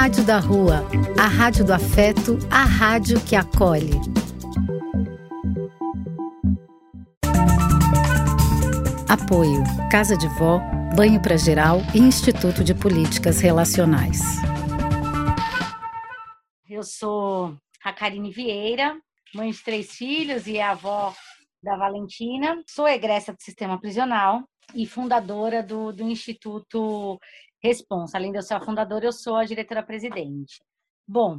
Rádio da Rua, a rádio do afeto, a rádio que acolhe. Apoio: Casa de Vó, Banho para Geral e Instituto de Políticas Relacionais. Eu sou a Karine Vieira, mãe de três filhos e avó da Valentina. Sou egressa do sistema prisional e fundadora do, do Instituto Responsa. Além de eu ser a fundadora, eu sou a diretora-presidente. Bom,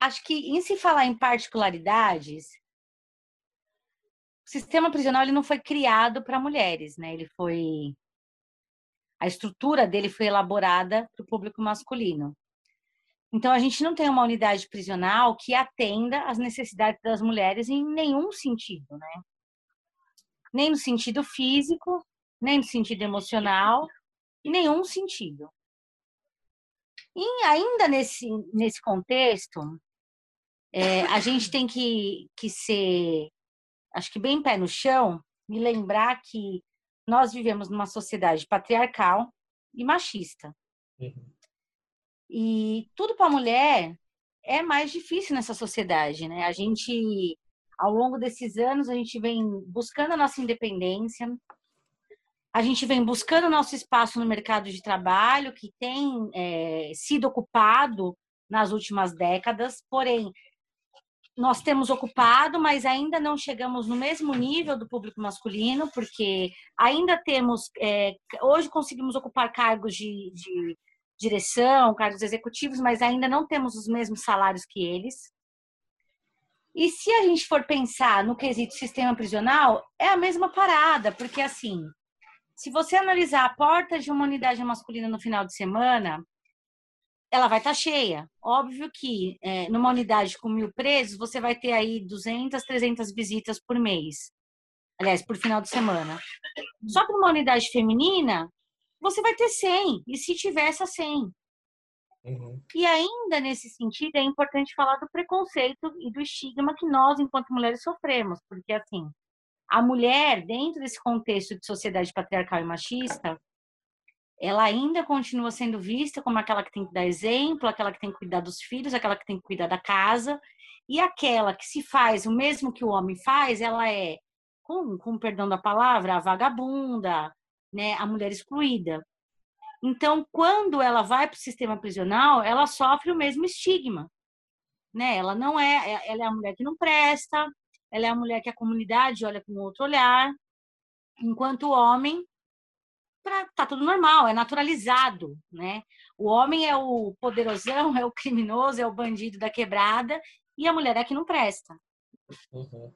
acho que em se falar em particularidades, o sistema prisional ele não foi criado para mulheres, né? Ele foi a estrutura dele foi elaborada para o público masculino. Então a gente não tem uma unidade prisional que atenda às necessidades das mulheres em nenhum sentido, né? Nem no sentido físico, nem no sentido emocional, em nenhum sentido. E ainda nesse, nesse contexto, é, a gente tem que, que ser, acho que bem pé no chão, me lembrar que nós vivemos numa sociedade patriarcal e machista. Uhum. E tudo para a mulher é mais difícil nessa sociedade, né? A gente, ao longo desses anos, a gente vem buscando a nossa independência, a gente vem buscando nosso espaço no mercado de trabalho, que tem é, sido ocupado nas últimas décadas, porém, nós temos ocupado, mas ainda não chegamos no mesmo nível do público masculino, porque ainda temos, é, hoje conseguimos ocupar cargos de, de direção, cargos executivos, mas ainda não temos os mesmos salários que eles. E se a gente for pensar no quesito sistema prisional, é a mesma parada, porque assim, se você analisar a porta de uma unidade masculina no final de semana, ela vai estar tá cheia. Óbvio que é, numa unidade com mil presos, você vai ter aí 200, 300 visitas por mês. Aliás, por final de semana. Só que numa unidade feminina, você vai ter 100. E se tiver essa 100? Uhum. E ainda nesse sentido, é importante falar do preconceito e do estigma que nós, enquanto mulheres, sofremos. Porque, assim, a mulher, dentro desse contexto de sociedade patriarcal e machista, ela ainda continua sendo vista como aquela que tem que dar exemplo, aquela que tem que cuidar dos filhos, aquela que tem que cuidar da casa, e aquela que se faz o mesmo que o homem faz, ela é, com, com perdão da palavra, a vagabunda, né, a mulher excluída. Então, quando ela vai para o sistema prisional, ela sofre o mesmo estigma, né? Ela não é, é, ela é a mulher que não presta, ela é a mulher que a comunidade olha com outro olhar, enquanto o homem pra, tá tudo normal, é naturalizado, né? O homem é o poderosão, é o criminoso, é o bandido da quebrada e a mulher é que não presta. Uhum.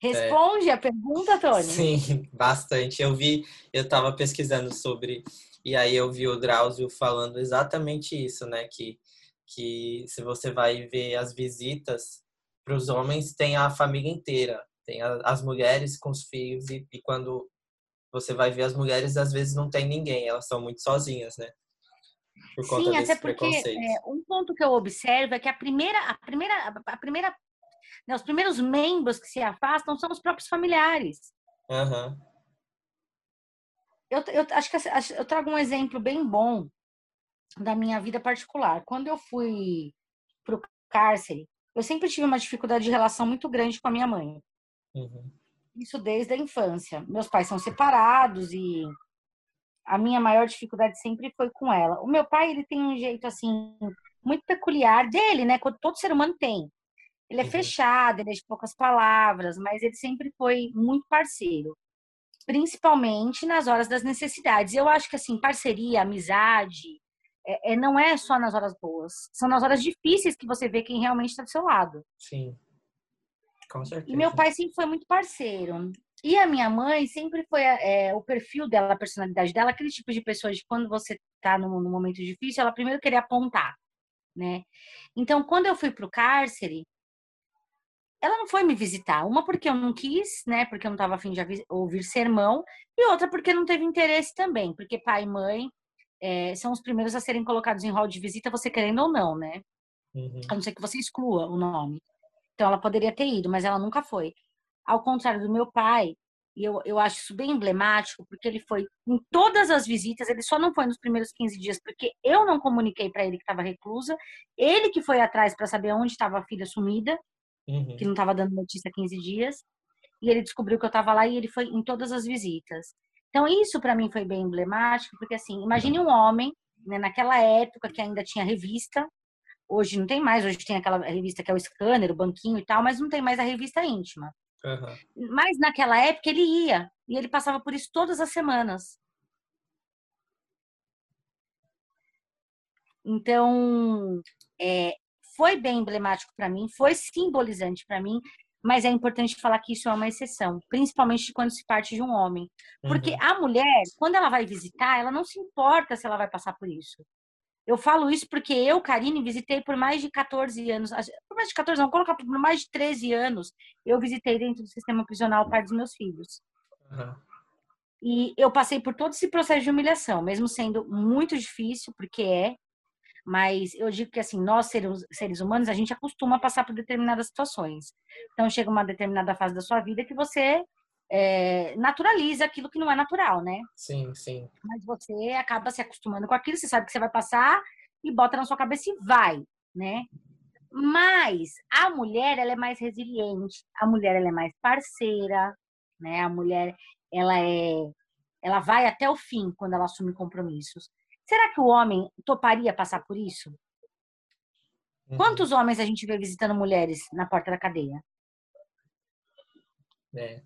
Responde é. a pergunta, Tony. Sim, bastante. Eu vi, eu estava pesquisando sobre e aí eu vi o Drauzio falando exatamente isso, né? Que que se você vai ver as visitas para os homens tem a família inteira, tem a, as mulheres com os filhos e, e, quando você vai ver as mulheres às vezes não tem ninguém, elas são muito sozinhas, né? Sim, até porque é, um ponto que eu observo é que a primeira, a primeira, a primeira, né, os primeiros membros que se afastam são os próprios familiares. Uhum. Eu, eu acho que eu trago um exemplo bem bom da minha vida particular. Quando eu fui para o cárcere, eu sempre tive uma dificuldade de relação muito grande com a minha mãe. Uhum. Isso desde a infância. Meus pais são separados e a minha maior dificuldade sempre foi com ela. O meu pai, ele tem um jeito assim muito peculiar dele, né? Todo ser humano tem. Ele é uhum. fechado, ele é de poucas palavras, mas ele sempre foi muito parceiro, principalmente nas horas das necessidades. Eu acho que assim, parceria, amizade, é, é, não é só nas horas boas, são nas horas difíceis que você vê quem realmente está do seu lado. Sim. Com certeza. E meu pai sempre foi muito parceiro. E a minha mãe sempre foi é, o perfil dela, a personalidade dela, aquele tipo de pessoa de quando você está num, num, momento difícil, ela primeiro queria apontar, né? Então, quando eu fui pro cárcere, ela não foi me visitar. Uma porque eu não quis, né? Porque eu não estava afim de ouvir sermão, e outra porque não teve interesse também, porque pai e mãe é, são os primeiros a serem colocados em hall de visita, você querendo ou não, né? Uhum. A não ser que você exclua o nome. Então ela poderia ter ido, mas ela nunca foi. Ao contrário do meu pai, e eu, eu acho isso bem emblemático, porque ele foi em todas as visitas, ele só não foi nos primeiros 15 dias, porque eu não comuniquei para ele que estava reclusa, ele que foi atrás para saber onde estava a filha sumida, uhum. que não estava dando notícia há 15 dias, e ele descobriu que eu estava lá e ele foi em todas as visitas. Então, isso para mim foi bem emblemático, porque assim, imagine um homem, né, naquela época que ainda tinha revista, hoje não tem mais, hoje tem aquela revista que é o scanner, o banquinho e tal, mas não tem mais a revista íntima. Uhum. Mas naquela época ele ia e ele passava por isso todas as semanas. Então, é, foi bem emblemático para mim, foi simbolizante para mim, mas é importante falar que isso é uma exceção, principalmente quando se parte de um homem. Porque uhum. a mulher, quando ela vai visitar, ela não se importa se ela vai passar por isso. Eu falo isso porque eu, Karine, visitei por mais de 14 anos, por mais de 14 não, colocar por mais de 13 anos, eu visitei dentro do sistema prisional o pai dos meus filhos. Uhum. E eu passei por todo esse processo de humilhação, mesmo sendo muito difícil, porque é, mas eu digo que assim, nós seres, seres humanos, a gente acostuma a passar por determinadas situações. Então chega uma determinada fase da sua vida que você é, naturaliza aquilo que não é natural, né? Sim, sim. Mas você acaba se acostumando com aquilo, você sabe que você vai passar e bota na sua cabeça e vai, né? Mas a mulher, ela é mais resiliente, a mulher, ela é mais parceira, né? A mulher, ela é, ela vai até o fim quando ela assume compromissos. Será que o homem toparia passar por isso? Uhum. Quantos homens a gente vê visitando mulheres na porta da cadeia? É,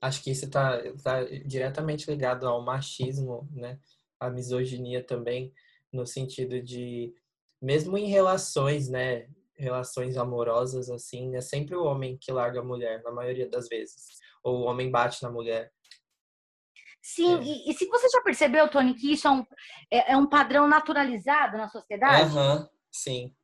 Acho que isso está tá diretamente ligado ao machismo, né? A misoginia também, no sentido de, mesmo em relações, né? Relações amorosas, assim, é sempre o homem que larga a mulher, na maioria das vezes. Ou o homem bate na mulher. Sim, é. e, e, se você já percebeu, Tony, que isso é um, é, é um padrão naturalizado na sociedade? Aham, uhum, sim.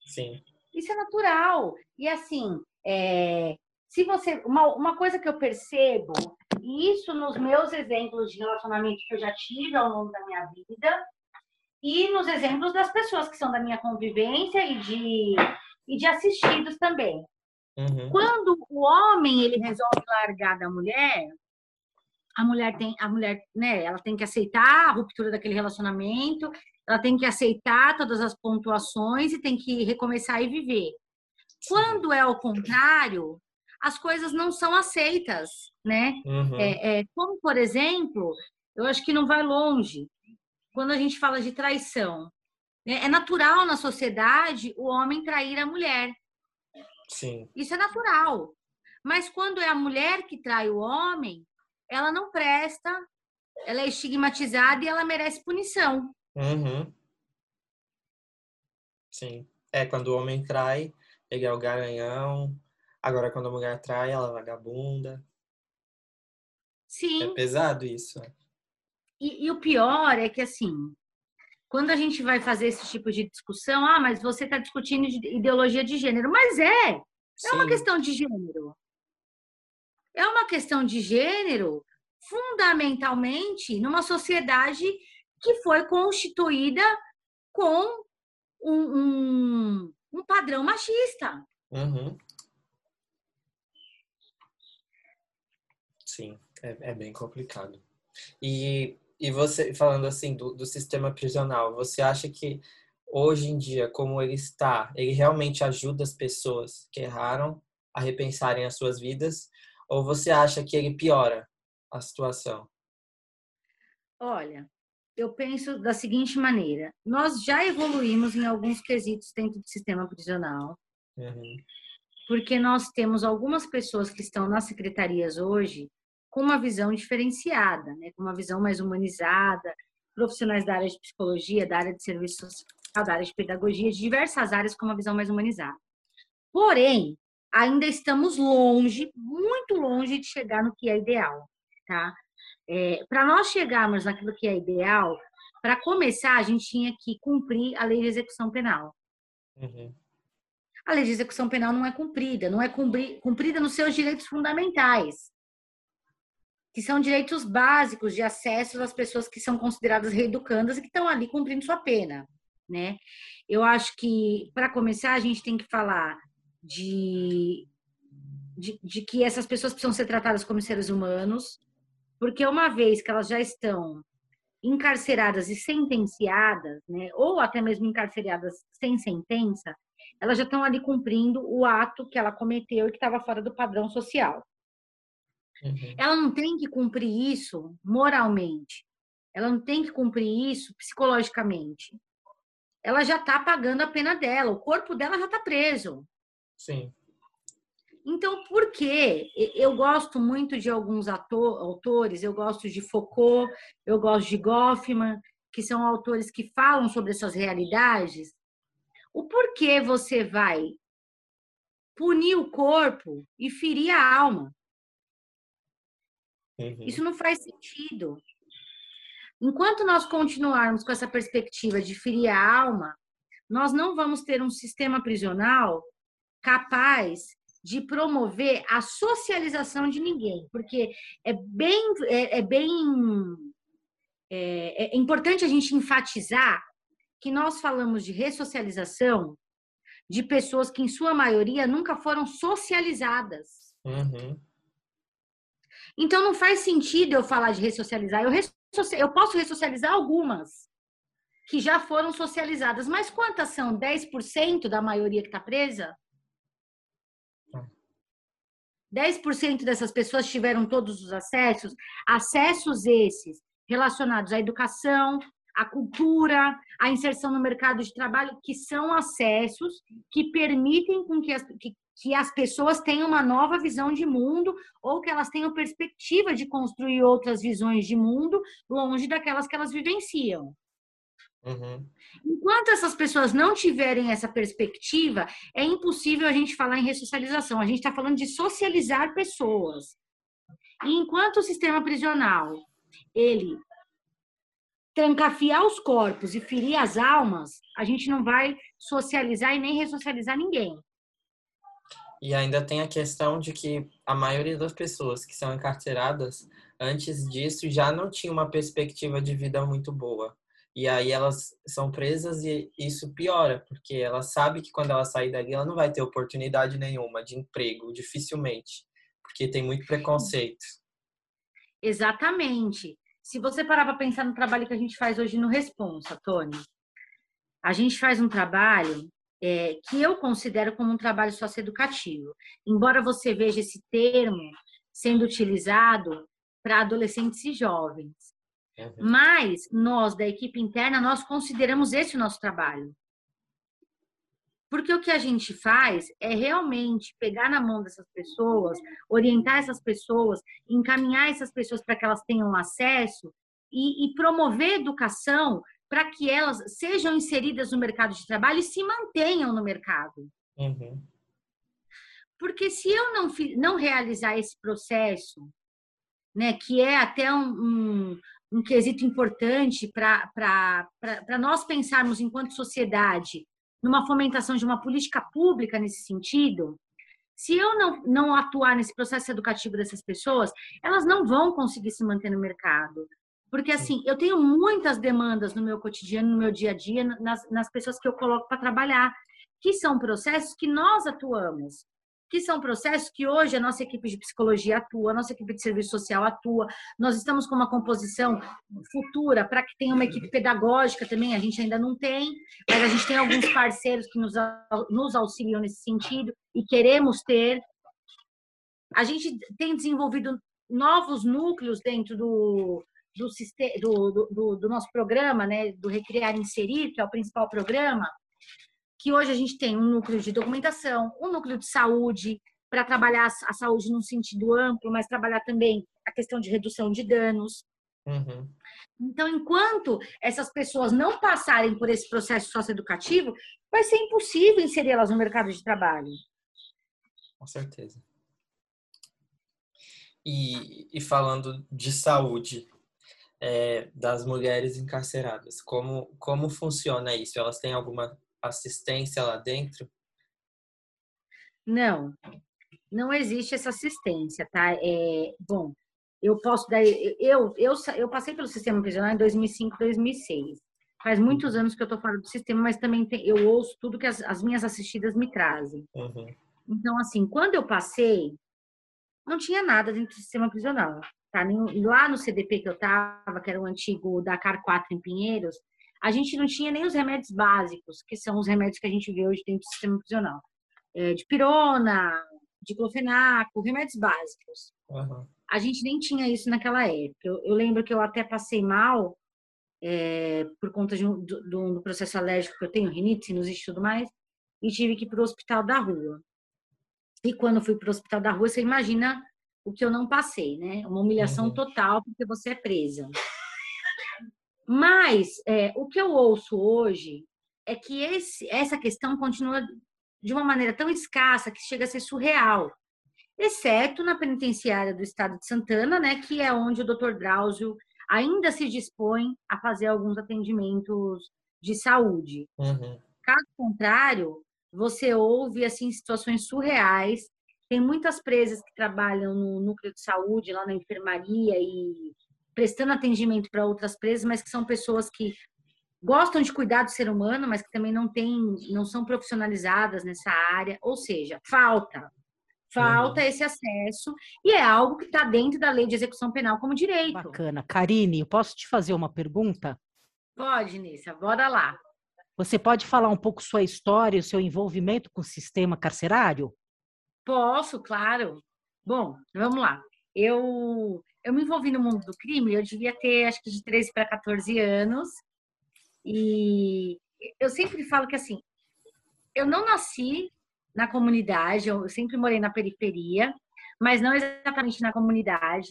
Sim. Isso é natural. E assim, é, se você. Uma, uma coisa que eu percebo, e isso nos meus exemplos de relacionamento que eu já tive ao longo da minha vida, e nos exemplos das pessoas que são da minha convivência e de, e de assistidos também. Uhum. Quando o homem ele resolve largar da mulher, a mulher tem a mulher, né, ela tem que aceitar a ruptura daquele relacionamento, ela tem que aceitar todas as pontuações e tem que recomeçar e viver. Quando é o contrário, as coisas não são aceitas, né? Uhum. É, é, como, por exemplo, eu acho que não vai longe, quando a gente fala de traição. Né? É natural na sociedade o homem trair a mulher. Sim. Isso é natural. Mas quando é a mulher que trai o homem, ela não presta, ela é estigmatizada e ela merece punição. Uhum. Sim. É, quando o homem trai, ele é o garanhão, Agora, quando a mulher trai, ela é vagabunda. Sim. É pesado isso. E, e, o pior é que, assim, quando a gente vai fazer esse tipo de discussão, ah, mas você está discutindo ideologia de gênero. Mas é! É Sim. uma questão de gênero. É uma questão de gênero, fundamentalmente, numa sociedade que foi constituída com um, um, um padrão machista. Uhum. Sim, é, é bem complicado. E, e você, falando assim do, do sistema prisional, você acha que hoje em dia, como ele está, ele realmente ajuda as pessoas que erraram a repensarem as suas vidas? Ou você acha que ele piora a situação? Olha, eu penso da seguinte maneira: nós já evoluímos em alguns quesitos dentro do sistema prisional, uhum. porque nós temos algumas pessoas que estão nas secretarias hoje com uma visão diferenciada, né? com uma visão mais humanizada, profissionais da área de psicologia, da área de serviço social, da área de pedagogia, de diversas áreas com uma visão mais humanizada. Porém, ainda estamos longe, muito longe de chegar no que é ideal, tá? É, para nós chegarmos naquilo que é ideal, para começar, a gente tinha que cumprir a lei de execução penal. Uhum. A lei de execução penal não é cumprida, não é cumprida nos seus direitos fundamentais que são direitos básicos de acesso às pessoas que são consideradas reeducandas e que estão ali cumprindo sua pena, né? Eu acho que, para começar, a gente tem que falar de de, de que essas pessoas precisam ser tratadas como seres humanos, porque uma vez que elas já estão encarceradas e sentenciadas, né, ou até mesmo encarceradas sem sentença, elas já estão ali cumprindo o ato que ela cometeu e que estava fora do padrão social. Uhum. Ela não tem que cumprir isso moralmente. Ela não tem que cumprir isso psicologicamente. Ela já está pagando a pena dela. O corpo dela já está preso. Sim. Então, por quê? Eu gosto muito de alguns ator, autores, eu gosto de Foucault, eu gosto de Goffman, que são autores que falam sobre essas realidades. O porquê você vai punir o corpo e ferir a alma? Uhum. Isso não faz sentido. Enquanto nós continuarmos com essa perspectiva de ferir a alma, nós não vamos ter um sistema prisional capaz de promover a socialização de ninguém, porque é bem, é, é bem é, é, importante a gente enfatizar que nós falamos de ressocialização de pessoas que, em sua maioria, nunca foram socializadas. Uhum. Então, não faz sentido eu falar de ressocializar. Eu, eu posso ressocializar algumas que já foram socializadas, mas quantas são? 10% da maioria que está presa? 10% dessas pessoas tiveram todos os acessos, acessos esses relacionados à educação, à cultura, à inserção no mercado de trabalho, que são acessos que permitem com que as, que, que as pessoas tenham uma nova visão de mundo ou que elas tenham perspectiva de construir outras visões de mundo longe daquelas que elas vivenciam. Uhum. Enquanto essas pessoas não tiverem essa perspectiva, é impossível a gente falar em ressocialização. A gente está falando de socializar pessoas. E enquanto o sistema prisional ele trancafiar os corpos e ferir as almas, a gente não vai socializar e nem ressocializar ninguém. E ainda tem a questão de que a maioria das pessoas que são encarceradas, antes disso, já não tinha uma perspectiva de vida muito boa. E aí elas são presas e isso piora, porque ela sabe que quando ela sair dali, ela não vai ter oportunidade nenhuma de emprego, dificilmente, porque tem muito preconceito. Exatamente. Se você parar para pensar no trabalho que a gente faz hoje no Responsa, Tony, a gente faz um trabalho é, que eu considero como um trabalho socioeducativo. Embora você veja esse termo sendo utilizado para adolescentes e jovens. Uhum. Mas nós, da equipe interna, nós consideramos esse o nosso trabalho. Porque o que a gente faz é realmente pegar na mão dessas pessoas, orientar essas pessoas, encaminhar essas pessoas para que elas tenham acesso e, e promover educação para que elas sejam inseridas no mercado de trabalho e se mantenham no mercado. Uhum. Porque se eu não, não realizar esse processo, né, que é até um, um, um quesito importante para nós pensarmos enquanto sociedade numa fomentação de uma política pública nesse sentido, se eu não, não atuar nesse processo educativo dessas pessoas, elas não vão conseguir se manter no mercado. Porque, assim, eu tenho muitas demandas no meu cotidiano, no meu dia a dia, nas, nas pessoas que eu coloco para trabalhar, que são processos que nós atuamos que são processos que hoje a nossa equipe de psicologia atua, a nossa equipe de serviço social atua. Nós estamos com uma composição futura para que tenha uma equipe pedagógica também, a gente ainda não tem, mas a gente tem alguns parceiros que nos, nos auxiliam nesse sentido e queremos ter. A gente tem desenvolvido novos núcleos dentro do, do, do, do, do nosso programa, né, do Recriar e Inserir, que é o principal programa, que hoje a gente tem um núcleo de documentação, um núcleo de saúde, para trabalhar a saúde num sentido amplo, mas trabalhar também a questão de redução de danos. Uhum. Então, enquanto essas pessoas não passarem por esse processo socioeducativo, vai ser impossível inseri-las no mercado de trabalho. Com certeza. E, e falando de saúde é, das mulheres encarceradas, como, como funciona isso? Elas têm alguma assistência lá dentro? Não, não existe essa assistência, tá? É, bom, eu posso dar. Eu, eu, eu passei pelo sistema prisional em 2005, 2006. Faz muitos anos que eu estou fora do sistema, mas também tem, eu ouço tudo que as, as minhas assistidas me trazem. Uhum. Então, assim, quando eu passei, não tinha nada dentro do sistema prisional. Tá? Lá no CDP que eu estava, que era o antigo Dakar 4 em Pinheiros, a gente não tinha nem os remédios básicos, que são os remédios que a gente vê hoje dentro do sistema prisional. É, de pirona, diclofenaco, remédios básicos. Uhum. A gente nem tinha isso naquela época. Eu, eu lembro que eu até passei mal é, por conta de um, do, do, processo alérgico que eu tenho, rinite, sinusite e tudo mais, e tive que ir para o hospital da rua. E quando fui para o hospital da rua, você imagina o que eu não passei, né? Uma humilhação uhum. total porque você é presa. Mas é, o que eu ouço hoje é que esse, essa questão continua de uma maneira tão escassa que chega a ser surreal, exceto na penitenciária do estado de Santana, né, que é onde o Dr. Drauzio ainda se dispõe a fazer alguns atendimentos de saúde. Uhum. Caso contrário, você ouve assim situações surreais. Tem muitas presas que trabalham no núcleo de saúde, lá na enfermaria e prestando atendimento para outras presas, mas que são pessoas que gostam de cuidar do ser humano, mas que também não têm, não são profissionalizadas nessa área. Ou seja, falta Falta uhum. esse acesso e é algo que está dentro da lei de execução penal como direito. Bacana. Karine, eu posso te fazer uma pergunta? Pode, Nissa, bora lá. Você pode falar um pouco sua história, o seu envolvimento com o sistema carcerário? Posso, claro. Bom, vamos lá. Eu, eu me envolvi no mundo do crime, eu devia ter acho que de 13 para 14 anos. E eu sempre falo que assim, eu não nasci na comunidade, eu sempre morei na periferia, mas não exatamente na comunidade.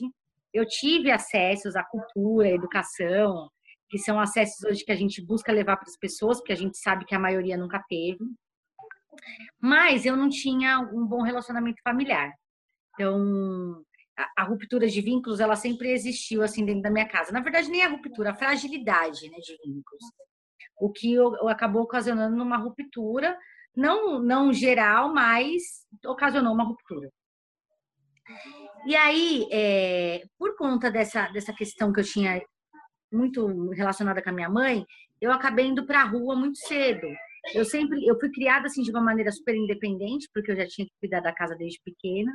Eu tive acessos à cultura, à educação, que são acessos hoje que a gente busca levar para as pessoas, porque a gente sabe que a maioria nunca teve. Mas eu não tinha um bom relacionamento familiar. Então, a, ruptura de vínculos, ela sempre existiu assim dentro da minha casa. Na verdade, nem a ruptura, a fragilidade né, de vínculos. O que eu, eu acabou ocasionando numa ruptura não, não geral, mas ocasionou uma ruptura. E aí, é, por conta dessa, dessa questão que eu tinha muito relacionada com a minha mãe, eu acabei indo para a rua muito cedo. Eu sempre, eu fui criada assim de uma maneira super independente, porque eu já tinha que cuidar da casa desde pequena.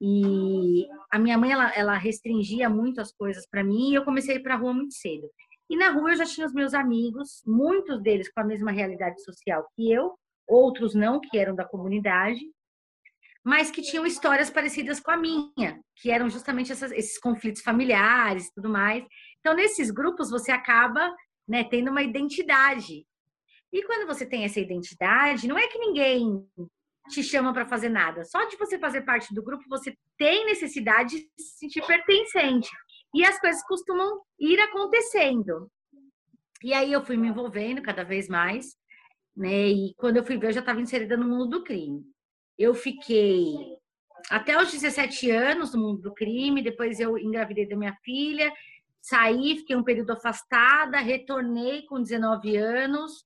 E a minha mãe ela, ela restringia muito as coisas para mim e eu comecei a ir para a rua muito cedo. E na rua eu já tinha os meus amigos, muitos deles com a mesma realidade social que eu, outros não, que eram da comunidade, mas que tinham histórias parecidas com a minha, que eram justamente essas, esses conflitos familiares e tudo mais. Então, nesses grupos, você acaba né, tendo uma identidade. E quando você tem essa identidade, não é que ninguém te chama para fazer nada. Só de você fazer parte do grupo, você tem necessidade de se sentir pertencente. E as coisas costumam ir acontecendo. E aí eu fui me envolvendo cada vez mais né? E quando eu fui ver, eu já estava inserida no mundo do crime. Eu fiquei até os 17 anos no mundo do crime, depois eu engravidei da minha filha, saí, fiquei um período afastada, retornei com 19 anos.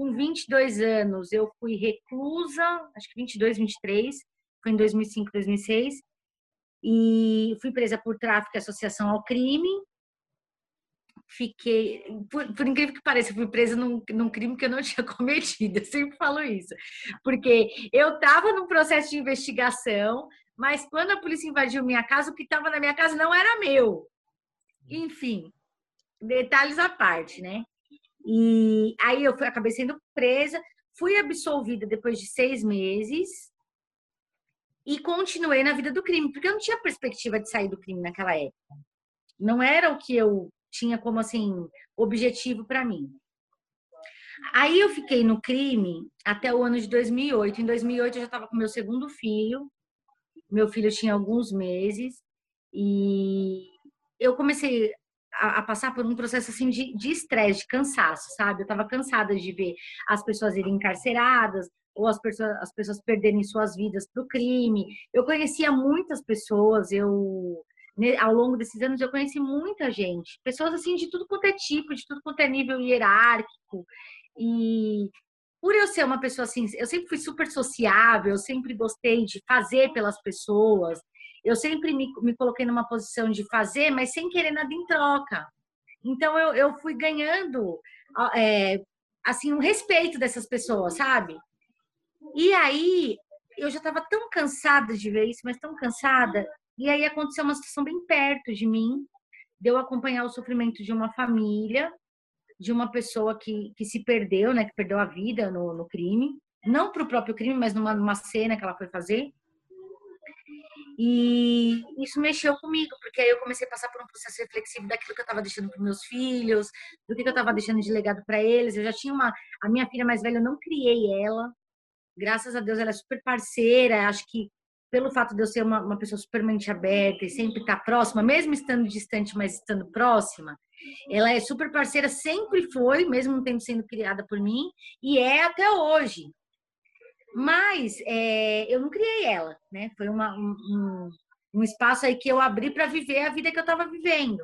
Com 22 anos, eu fui reclusa, acho que 22, 23, foi em 2005, 2006, e fui presa por tráfico e associação ao crime fiquei, por, por, incrível que pareça, fui presa num, num, crime que eu não tinha cometido. Eu sempre falo isso. Porque eu estava num processo de investigação, mas quando a polícia invadiu minha casa, o que estava na minha casa não era meu. Enfim, detalhes à parte, né? E aí eu fui, acabei sendo presa, fui absolvida depois de seis meses e continuei na vida do crime, porque eu não tinha perspectiva de sair do crime naquela época. Não era o que eu tinha como assim objetivo para mim. Aí eu fiquei no crime até o ano de 2008. Em 2008 eu já estava com meu segundo filho. Meu filho tinha alguns meses e eu comecei a, passar por um processo assim de estresse, de, de cansaço, sabe? Eu estava cansada de ver as pessoas irem encarceradas ou as pessoas, as pessoas perderem suas vidas para o crime. Eu conhecia muitas pessoas, eu ao longo desses anos eu conheci muita gente, pessoas assim de tudo quanto é tipo, de tudo quanto é nível hierárquico. E por eu ser uma pessoa assim, eu sempre fui super sociável, eu sempre gostei de fazer pelas pessoas, eu sempre me, me coloquei numa posição de fazer, mas sem querer nada em troca. Então eu, eu fui ganhando é, assim um respeito dessas pessoas, sabe? E aí eu já estava tão cansada de ver isso, mas tão cansada. E aí aconteceu uma situação bem perto de mim, de eu acompanhar o sofrimento de uma família, de uma pessoa que, que se perdeu, né, que perdeu a vida no, no crime, não para o próprio crime, mas numa, numa cena que ela foi fazer. E isso mexeu comigo, porque aí eu comecei a passar por um processo reflexivo daquilo que eu estava deixando para meus filhos, do que eu estava deixando de legado para eles. Eu já tinha uma. A minha filha mais velha, eu não criei ela. Graças a Deus, ela é super parceira. Acho que pelo fato de eu ser uma, uma pessoa super mente aberta e sempre estar próxima, mesmo estando distante, mas estando próxima, ela é super parceira, sempre foi, mesmo não tendo sendo criada por mim, e é até hoje. Mas é, eu não criei ela, né? Foi uma, um, um espaço aí que eu abri para viver a vida que eu estava vivendo,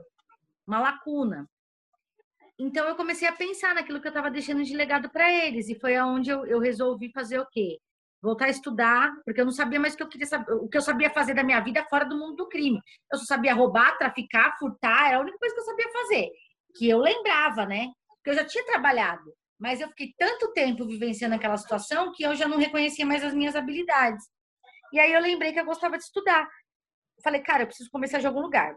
uma lacuna. Então eu comecei a pensar naquilo que eu estava deixando de legado para eles e foi aonde eu, eu, resolvi fazer o quê? Voltar a estudar, porque eu não sabia mais o que eu queria saber, o que eu sabia fazer da minha vida fora do mundo do crime. Eu só sabia roubar, traficar, furtar, era a única coisa que eu sabia fazer, que eu lembrava, né? Porque eu já tinha trabalhado. Mas eu fiquei tanto tempo vivenciando aquela situação que eu já não reconhecia mais as minhas habilidades. E aí eu lembrei que eu gostava de estudar. Falei, cara, eu preciso começar de algum lugar.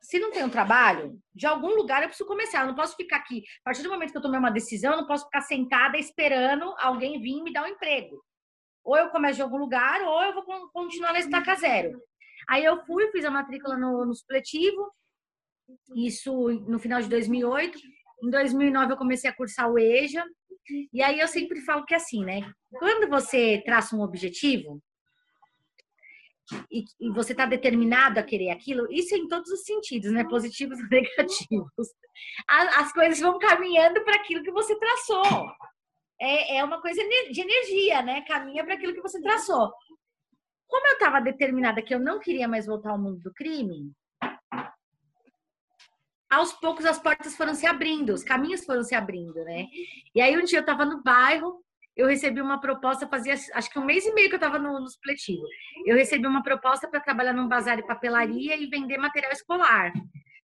Se não tem um trabalho, de algum lugar eu preciso começar. Eu não posso ficar aqui. A partir do momento que eu tomei uma decisão, eu não posso ficar sentada esperando alguém vir me dar um emprego. Ou eu começo de algum lugar, ou eu vou continuar na estaca zero. Aí eu fui, fiz a matrícula no, no supletivo, isso no final de 2008. Em 2009 eu comecei a cursar o EJA. E aí eu sempre falo que é assim, né? Quando você traça um objetivo e, você está determinado a querer aquilo, isso é em todos os sentidos, né? Positivos e negativos. As coisas vão caminhando para aquilo que você traçou. É, é uma coisa de energia, né? Caminha para aquilo que você traçou. Como eu estava determinada que eu não queria mais voltar ao mundo do crime, aos poucos as portas foram se abrindo, os caminhos foram se abrindo, né? E aí um dia eu estava no bairro, eu recebi uma proposta, fazia acho que um mês e meio que eu estava no, no supletivo. Eu recebi uma proposta para trabalhar num bazar de papelaria e vender material escolar.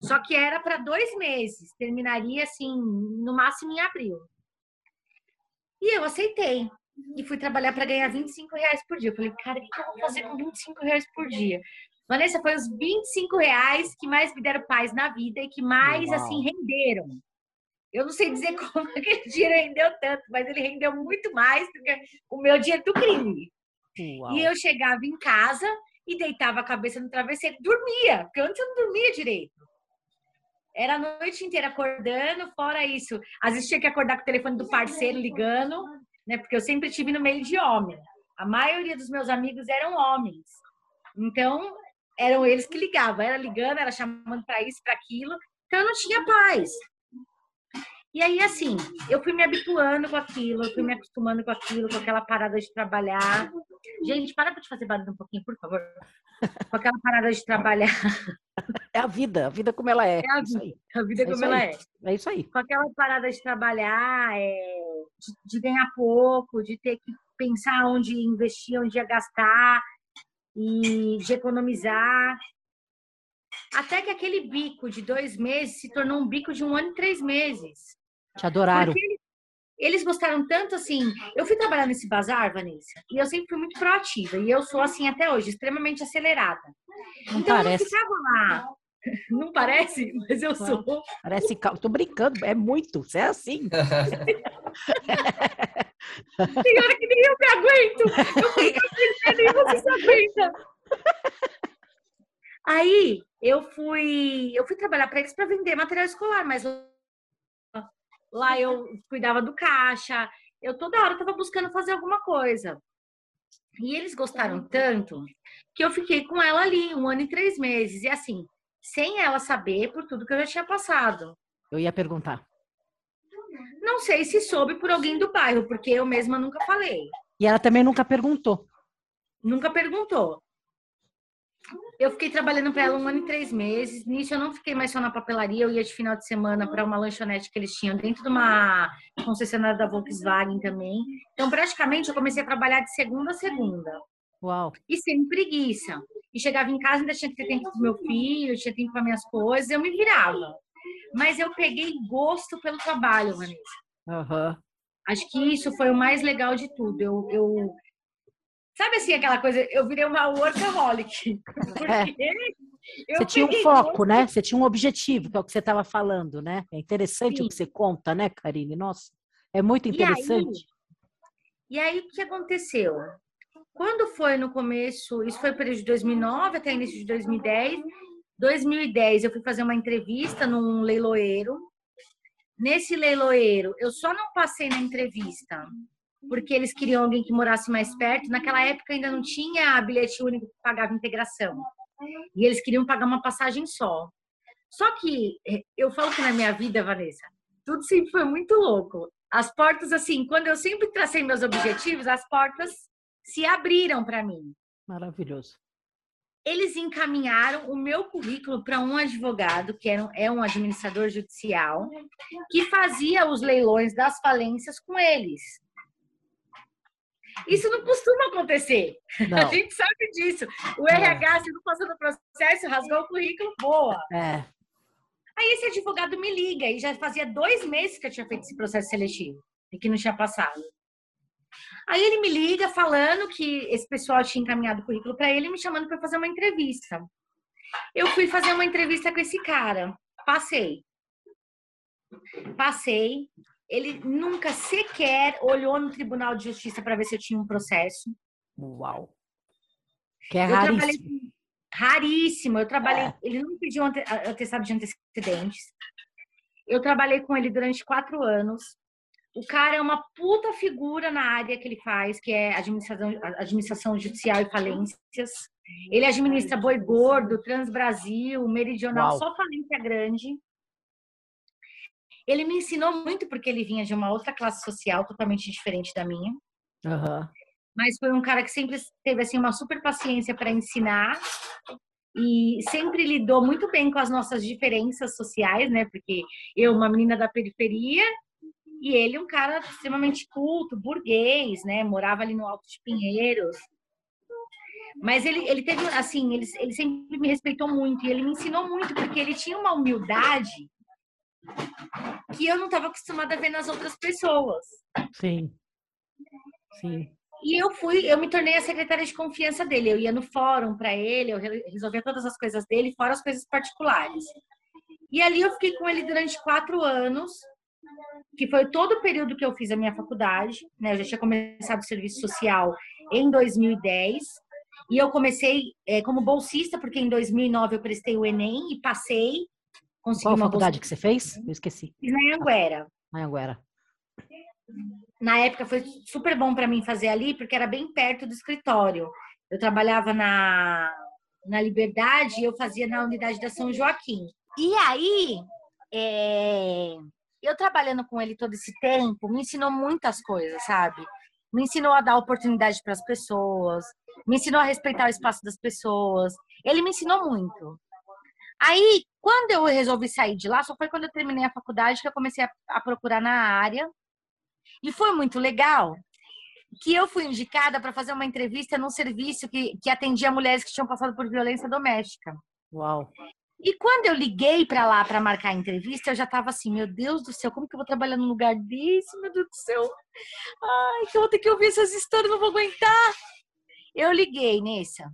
Só que era para dois meses, terminaria assim, no máximo em abril. E eu aceitei. E fui trabalhar para ganhar 25 reais por dia. Eu falei, cara, o que eu vou fazer com 25 reais por dia? Vanessa, foi os 25 reais que mais me deram paz na vida e que mais, Uau. assim, renderam. Eu não sei dizer como aquele dinheiro rendeu tanto, mas ele rendeu muito mais do que o meu dinheiro do crime. Uau. E eu chegava em casa e deitava a cabeça no travesseiro, dormia, porque antes eu não dormia direito. Era a noite inteira acordando, fora isso. Às vezes tinha que acordar com o telefone do parceiro ligando, né? Porque eu sempre tive no meio de homem. A maioria dos meus amigos eram homens. Então, eram eles que ligavam, era ligando, era chamando para isso, para aquilo, então eu não tinha paz. E aí, assim, eu fui me habituando com aquilo, eu fui me acostumando com aquilo, com aquela parada de trabalhar. Gente, para de fazer barulho um pouquinho, por favor. Com aquela parada de trabalhar. É a vida, a vida como ela é. É a vida, a vida é como ela é. É isso aí. Com aquela parada de trabalhar, é, de, de ganhar pouco, de ter que pensar onde investir, onde ia gastar e de economizar. Até que aquele bico de dois meses se tornou um bico de um ano e três meses. Te adoraram. Porque eles gostaram tanto assim. Eu fui trabalhar nesse bazar, Vanessa, e eu sempre fui muito proativa. E eu sou assim até hoje, extremamente acelerada. Não então parece. eu ficava lá. Não parece? Mas eu sou. Parece. Tô brincando, é muito. Você é assim. Tem hora que nem eu me aguento. Eu fico nem você se aguenta. Aí eu fui, eu fui trabalhar para eles para vender material escolar, mas lá eu cuidava do caixa, eu toda hora estava buscando fazer alguma coisa. E eles gostaram tanto que eu fiquei com ela ali um ano e três meses. E assim, sem ela saber por tudo que eu já tinha passado. Eu ia perguntar. Não sei se soube por alguém do bairro, porque eu mesma nunca falei. E ela também nunca perguntou. Nunca perguntou. Eu fiquei trabalhando para ela um ano e três meses. Nisso eu não fiquei mais só na papelaria, eu ia de final de semana para uma lanchonete que eles tinham dentro de uma concessionária da Volkswagen também. Então, praticamente, eu comecei a trabalhar de segunda a segunda. Uau! E sem preguiça. E chegava em casa, ainda tinha que ter tempo com meu filho, tinha tempo para minhas coisas, eu me virava mas eu peguei gosto pelo trabalho, Vanessa. Uhum. Acho que isso foi o mais legal de tudo. Eu, eu, Sabe assim, aquela coisa, eu virei uma workaholic. É. Você tinha um foco, muito... né? Você tinha um objetivo, que é o que você estava falando, né? É interessante Sim. o que você conta, né, Karine? Nossa, é muito interessante. E aí, e aí o que aconteceu? Quando foi no começo, isso foi o período de 2009 até início de 2010. 2010 eu fui fazer uma entrevista num leiloeiro. Nesse leiloeiro, eu só não passei na entrevista porque eles queriam alguém que morasse mais perto. Naquela época ainda não tinha bilhete único que pagava integração. E eles queriam pagar uma passagem só. Só que eh, eu falo que na minha vida, Vanessa, tudo sempre foi muito louco. As portas, assim, quando eu sempre tracei meus objetivos, as portas se abriram para mim. Maravilhoso. Eles encaminharam o meu currículo para um advogado, que era, é um administrador judicial, que fazia os leilões das falências com eles. Isso não costuma acontecer. Não. A gente sabe disso. O RH, é. se não passou no processo, rasgou o currículo, boa. É. Aí esse advogado me liga, e já fazia dois meses que eu tinha feito esse processo seletivo e que não tinha passado. Aí ele me liga falando que esse pessoal tinha encaminhado o currículo para ele, me chamando para fazer uma entrevista. Eu fui fazer uma entrevista com esse cara. Passei. Passei. Ele nunca sequer olhou no Tribunal de Justiça para ver se eu tinha um processo. Uau. Que é eu raríssimo. raríssimo. Eu trabalhei. É. Ele não pediu atestado de antecedentes. Eu trabalhei com ele durante quatro anos. O cara é uma puta figura na área que ele faz, que é administração, administração judicial e falências. Ele administra Boi Gordo, Transbrasil, Meridional, Uau. só falência grande. Ele me ensinou muito porque ele vinha de uma outra classe social totalmente diferente da minha. Uhum. Mas foi um cara que sempre teve assim uma super paciência para ensinar e sempre lidou muito bem com as nossas diferenças sociais, né? Porque eu, uma menina da periferia, e ele, um cara extremamente culto, burguês, né? Morava ali no Alto de Pinheiros. Mas ele, ele teve, assim, ele, ele sempre me respeitou muito e ele me ensinou muito, porque ele tinha uma humildade que eu não estava acostumada a ver nas outras pessoas. Sim. Sim. E eu fui, eu me tornei a secretária de confiança dele. Eu ia no fórum para ele, eu resolvia todas as coisas dele, fora as coisas particulares. E ali eu fiquei com ele durante quatro anos, que foi todo o período que eu fiz a minha faculdade. Né? Eu já tinha começado o serviço social em 2010. E eu comecei é, como bolsista, porque em 2009 eu prestei o Enem e passei. Consegui Qual a faculdade bolsa... que você fez? Eu esqueci. Fiz na Anguera. Na Anguera. Na época foi super bom para mim fazer ali, porque era bem perto do escritório. Eu trabalhava na, na Liberdade e eu fazia na unidade da São Joaquim. E aí, é, eu trabalhando com ele todo esse tempo, me ensinou muitas coisas, sabe? Me ensinou a dar oportunidade para as pessoas, me ensinou a respeitar o espaço das pessoas. Ele me ensinou muito. Aí, quando eu resolvi sair de lá, só foi quando eu terminei a faculdade que eu comecei a, a procurar na área. E foi muito legal que eu fui indicada para fazer uma entrevista num serviço que, que atendia mulheres que tinham passado por violência doméstica. Uau! E quando eu liguei para lá para marcar a entrevista, eu já estava assim, meu Deus do céu, como que eu vou trabalhar num lugar desse, meu Deus do céu? Ai, que eu vou ter que ouvir essas histórias, não vou aguentar. Eu liguei, Nessa.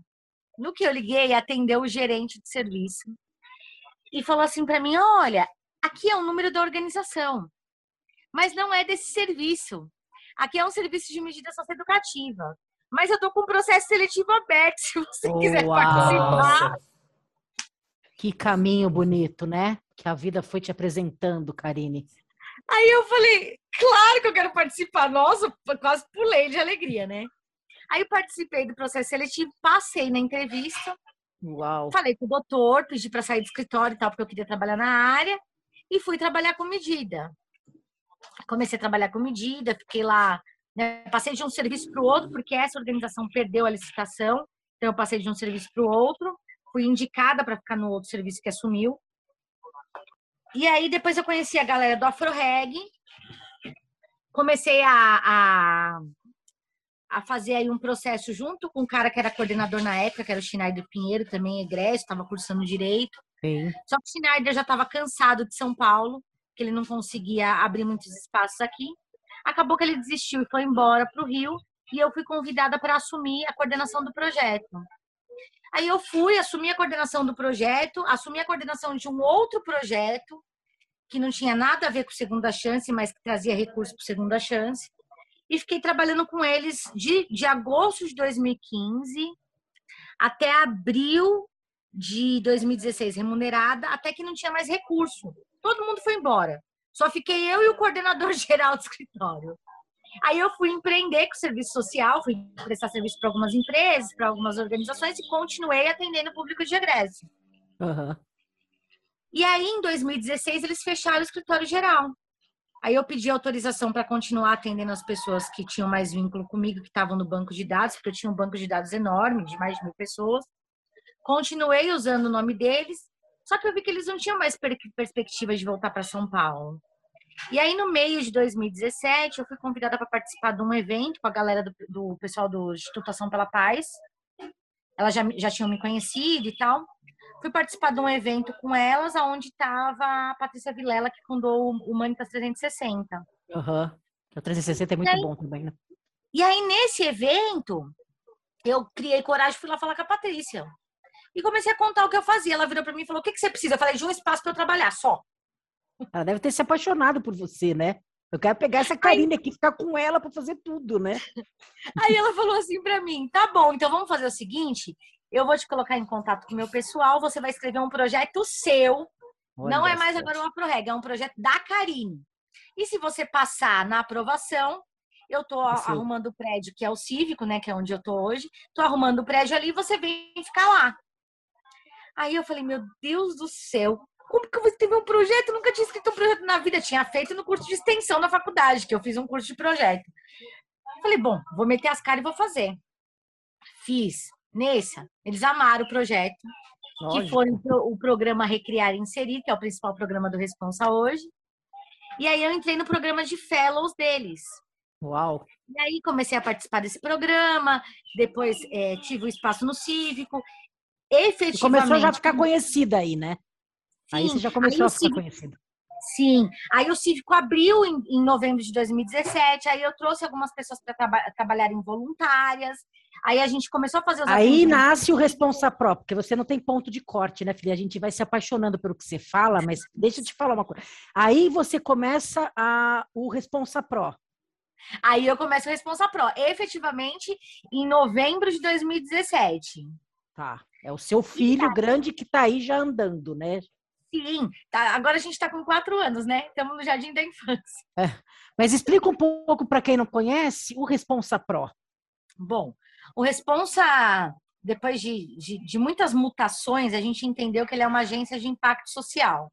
No que eu liguei, atendeu o gerente de serviço e falou assim para mim: "Olha, aqui é o número da organização, mas não é desse serviço. Aqui é um serviço de medida socioeducativa. Mas eu tô com um processo seletivo aberto, se você quiser Uau. participar." Que caminho bonito, né? Que a vida foi te apresentando, Karine. Aí eu falei, claro que eu quero participar. Nossa, quase pulei de alegria, né? Aí eu participei do processo seletivo, passei na entrevista. Uau. Falei com o doutor, pedi para sair do escritório e tal, porque eu queria trabalhar na área. E fui trabalhar com medida. Comecei a trabalhar com medida, fiquei lá. Né? Passei de um serviço para o outro, porque essa organização perdeu a licitação. Então, eu passei de um serviço para o outro fui indicada para ficar no outro serviço que assumiu. E aí depois eu conheci a galera do AfroReg, comecei a, a, a, fazer aí um processo junto com um cara que era coordenador na época, que era o Schneider Pinheiro, também egresso, estava cursando direito. Sim. Só que o Schneider já estava cansado de São Paulo, que ele não conseguia abrir muitos espaços aqui. Acabou que ele desistiu e foi embora para o Rio. e eu fui convidada para assumir a coordenação do projeto. Aí eu fui, assumi a coordenação do projeto, assumi a coordenação de um outro projeto que não tinha nada a ver com segunda chance, mas que trazia recursos para segunda chance. E fiquei trabalhando com eles de, de agosto de 2015 até abril de 2016 remunerada, até que não tinha mais recurso. Todo mundo foi embora. Só fiquei eu e o coordenador geral do escritório. Aí eu fui empreender com serviço social, fui prestar serviço para algumas empresas, para algumas organizações e continuei atendendo o público de egresso. Uhum. E aí, em 2016, eles fecharam o escritório geral. Aí eu pedi autorização para continuar atendendo as pessoas que tinham mais vínculo comigo, que estavam no banco de dados, porque eu tinha um banco de dados enorme, de mais de mil pessoas. Continuei usando o nome deles, só que eu vi que eles não tinham mais perspectiva de voltar para São Paulo. E aí, no meio de 2017, eu fui convidada para participar de um evento com a galera do, do pessoal do Instituto Ação pela Paz. Elas já, já tinham me conhecido e tal. Fui participar de um evento com elas, onde estava a Patrícia Vilela, que fundou o Humanitas 360. Aham. Uhum. O 360 é muito aí, bom também, né? E aí, nesse evento, eu criei coragem e fui lá falar com a Patrícia. E comecei a contar o que eu fazia. Ela virou para mim e falou: O que, que você precisa? Eu falei: De um espaço para eu trabalhar, só. Ela deve ter se apaixonado por você, né? Eu quero pegar essa Karine aqui e ficar com ela para fazer tudo, né? Aí ela falou assim para mim: tá bom, então vamos fazer o seguinte: eu vou te colocar em contato com o meu pessoal, você vai escrever um projeto seu. Olha não é mais agora uma ProReg, é um projeto da Karine. E se você passar na aprovação, eu tô arrumando o prédio, que é o cívico, né? Que é onde eu tô hoje. Tô arrumando o prédio ali, você vem ficar lá. Aí eu falei, meu Deus do céu, como que você teve um projeto? Eu nunca tinha escrito um projeto na vida. Tinha feito no curso de extensão da faculdade, que eu fiz um curso de projeto. Falei, bom, vou meter as caras e vou fazer. Fiz. Nessa, eles amaram o projeto, Lógico. que foi o programa Recriar e Inserir, que é o principal programa do Responsa hoje. E aí eu entrei no programa de fellows deles. Uau! E aí comecei a participar desse programa, depois é, tive o um espaço no Cívico. Efetivamente. começou já a ficar conhecida aí, né? Sim, aí você já começou a ficar cívico, conhecida. Sim. Aí o Cívico abriu em, em, novembro de 2017. Aí eu trouxe algumas pessoas para traba trabalharem voluntárias. Aí a gente começou a fazer os Aí nasce o Responsa Pro, porque você não tem ponto de corte, né, filha? A gente vai se apaixonando pelo que você fala, mas deixa eu te falar uma coisa. Aí você começa a, o Responsa Pro. Aí eu começo o Responsa Pro, efetivamente, em novembro de 2017. Tá. É o seu filho grande que tá aí já andando, né? Sim, tá, agora a gente está com quatro anos, né? Estamos no jardim da infância. É. Mas explica um pouco para quem não conhece o Responsa Pro. Bom, o Responsa, depois de, de, de, muitas mutações, a gente entendeu que ele é uma agência de impacto social.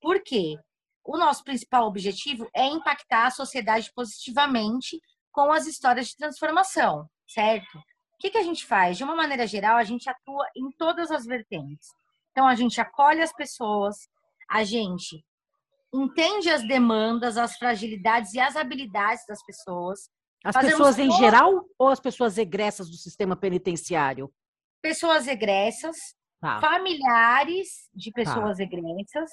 Por quê? O nosso principal objetivo é impactar a sociedade positivamente com as histórias de transformação, certo? O que, que a gente faz? De uma maneira geral, a gente atua em todas as vertentes. Então, a gente acolhe as pessoas, a gente entende as demandas, as fragilidades e as habilidades das pessoas. As pessoas em todo... geral ou as pessoas egressas do sistema penitenciário? Pessoas egressas, tá. familiares de tá. pessoas tá. egressas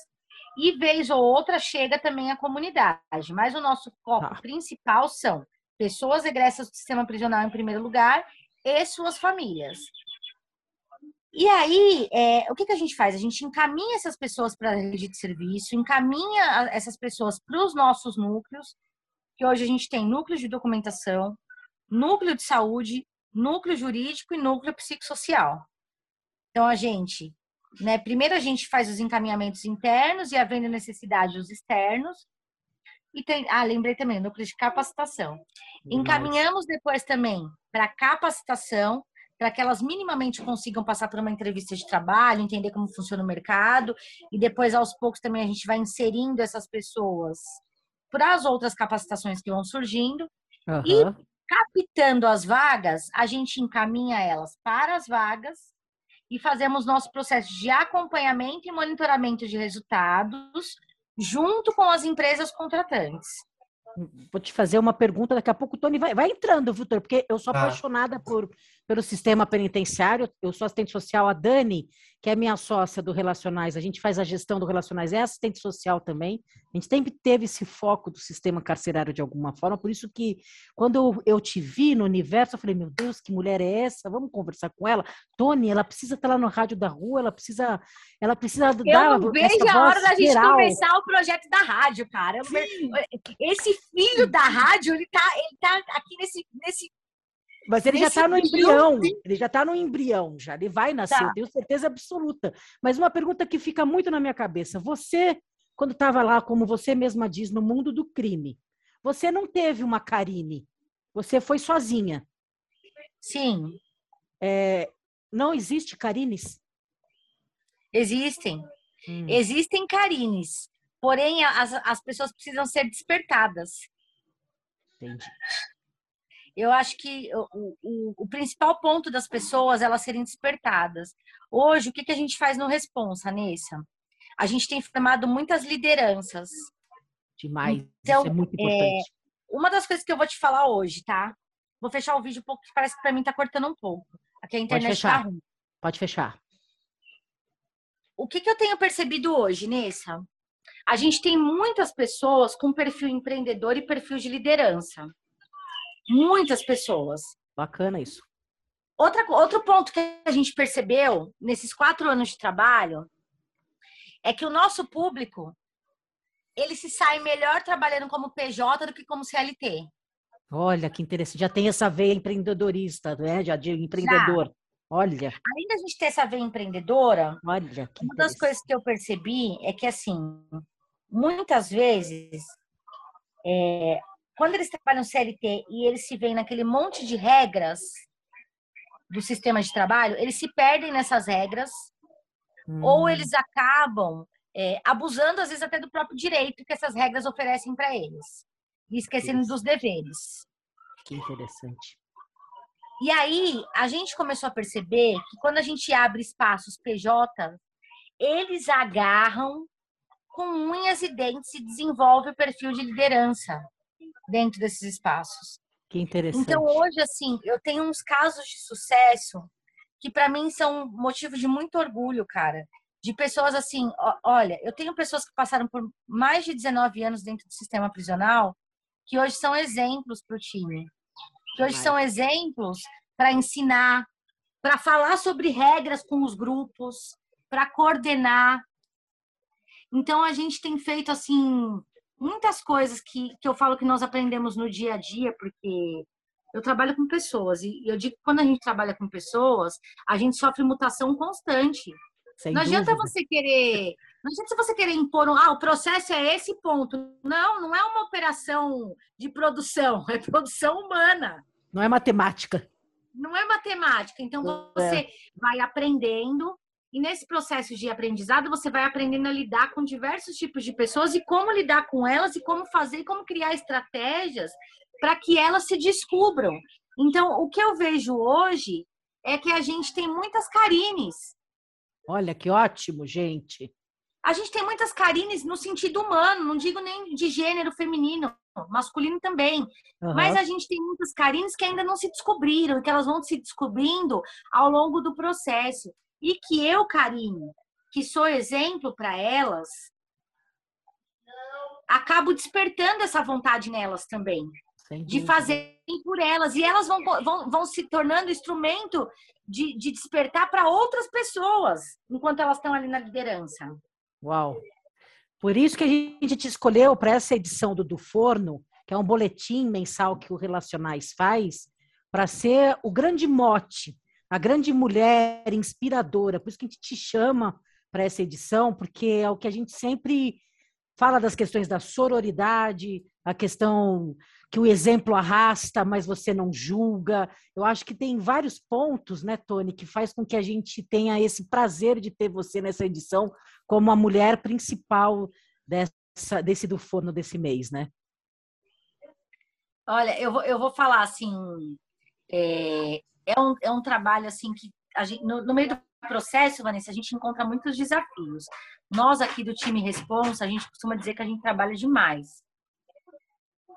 e vez ou outra chega também a comunidade. Mas o nosso foco tá. principal são pessoas egressas do sistema prisional em primeiro lugar e suas famílias. E aí, é, o que, que a gente faz? A gente encaminha essas pessoas para a rede de serviço, encaminha essas pessoas para os nossos núcleos, que hoje a gente tem núcleo de documentação, núcleo de saúde, núcleo jurídico e núcleo psicossocial. Então, a gente, né, primeiro a gente faz os encaminhamentos internos e, havendo necessidade, os externos. E tem, ah, lembrei também, núcleo de capacitação. Encaminhamos depois também para capacitação, para que elas minimamente consigam passar por uma entrevista de trabalho, entender como funciona o mercado, e depois, aos poucos, também a gente vai inserindo essas pessoas para as outras capacitações que vão surgindo. Uhum. E captando as vagas, a gente encaminha elas para as vagas e fazemos nosso processo de acompanhamento e monitoramento de resultados junto com as empresas contratantes. Vou te fazer uma pergunta, daqui a pouco o Tony vai, vai entrando, Vitor, porque eu sou ah. apaixonada por, pelo sistema penitenciário, eu sou assistente social, a Dani, que é minha sócia do Relacionais, a gente faz a gestão do Relacionais, é assistente social também. A gente sempre teve esse foco do sistema carcerário de alguma forma, por isso que quando eu te vi no universo, eu falei, meu Deus, que mulher é essa? Vamos conversar com ela. Tony, ela precisa estar lá no rádio da rua, ela precisa, ela precisa eu dar não vejo a hora da gente começar o projeto da rádio, cara. Esse filho da rádio, ele tá, ele tá aqui nesse, nesse mas ele já está no embrião, ele já está no embrião, já ele vai nascer, tá. tenho certeza absoluta. Mas uma pergunta que fica muito na minha cabeça: você, quando estava lá, como você mesma diz, no mundo do crime, você não teve uma Karine, você foi sozinha. Sim. É, não existe Karines? Existem. Hum. Existem Karines. Porém, as, as pessoas precisam ser despertadas. Entendi eu acho que o, o, o, principal ponto das pessoas elas serem despertadas. Hoje, o que, que a gente faz no Responsa, Nessa? A gente tem formado muitas lideranças. Demais. Então, Isso é muito importante. É, uma das coisas que eu vou te falar hoje, tá? Vou fechar o vídeo um pouco, que parece que para mim tá cortando um pouco. Aqui a internet Pode tá fechar. Tá Pode fechar. O que, que eu tenho percebido hoje, Nessa? A gente tem muitas pessoas com perfil empreendedor e perfil de liderança. Muitas pessoas. Bacana isso. Outra, outro ponto que a gente percebeu nesses quatro anos de trabalho é que o nosso público ele se sai melhor trabalhando como PJ do que como CLT. Olha que interessante. Já tem essa veia empreendedorista, né? Já de empreendedor. Já. Olha. Além da gente ter essa veia empreendedora, Olha, uma das coisas que eu percebi é que assim, muitas vezes é, quando eles trabalham CLT e eles se veem naquele monte de regras do sistema de trabalho, eles se perdem nessas regras hum. ou eles acabam é, abusando, às vezes, até do próprio direito que essas regras oferecem para eles e esquecendo dos deveres. Que interessante. E aí, a gente começou a perceber que quando a gente abre espaços PJ, eles agarram com unhas e dentes e desenvolve o perfil de liderança dentro desses espaços. Que interessante. Então, hoje, assim, eu tenho uns casos de sucesso que para mim são motivo de muito orgulho, cara. De pessoas assim, olha, eu tenho pessoas que passaram por mais de 19 anos dentro do sistema prisional que hoje são exemplos para o time. Que hoje são exemplos para ensinar, para falar sobre regras com os grupos, para coordenar. Então a gente tem feito assim muitas coisas que, que eu falo que nós aprendemos no dia a dia, porque eu trabalho com pessoas e eu digo que quando a gente trabalha com pessoas, a gente sofre mutação constante. Sem não dúvida. adianta você querer, não adianta você querer impor um, ah, o processo é esse ponto. Não, não é uma operação de produção, é produção humana. Não é matemática. Não é matemática. Então você é. vai aprendendo e nesse processo de aprendizado, você vai aprendendo a lidar com diversos tipos de pessoas e como lidar com elas e como fazer, como criar estratégias para que elas se descubram. Então, o que eu vejo hoje é que a gente tem muitas Karines. Olha que ótimo, gente. A gente tem muitas Karines no sentido humano, não digo nem de gênero feminino, masculino também. Uhum. Mas a gente tem muitas Karines que ainda não se descobriram, que elas vão se descobrindo ao longo do processo e que eu, Karine, que sou exemplo para elas, acabo despertando essa vontade nelas também. De fazer por elas. E elas vão, vão, vão se tornando instrumento de, de despertar para outras pessoas, enquanto elas estão ali na liderança. Uau! Por isso que a gente te escolheu para essa edição do Do Forno, que é um boletim mensal que o Relacionais faz, para ser o grande mote a grande mulher inspiradora. Por isso que a gente te chama para essa edição, porque é o que a gente sempre fala das questões da sororidade, a questão que o exemplo arrasta, mas você não julga. Eu acho que tem vários pontos, né, Tony, que faz com que a gente tenha esse prazer de ter você nessa edição como a mulher principal dessa, desse do forno desse mês, né? Olha, eu vou, eu vou falar assim, é, é um, é um trabalho assim que a gente, no, no meio do processo, Vanessa, a gente encontra muitos desafios. Nós aqui do time Responsa, a gente costuma dizer que a gente trabalha demais.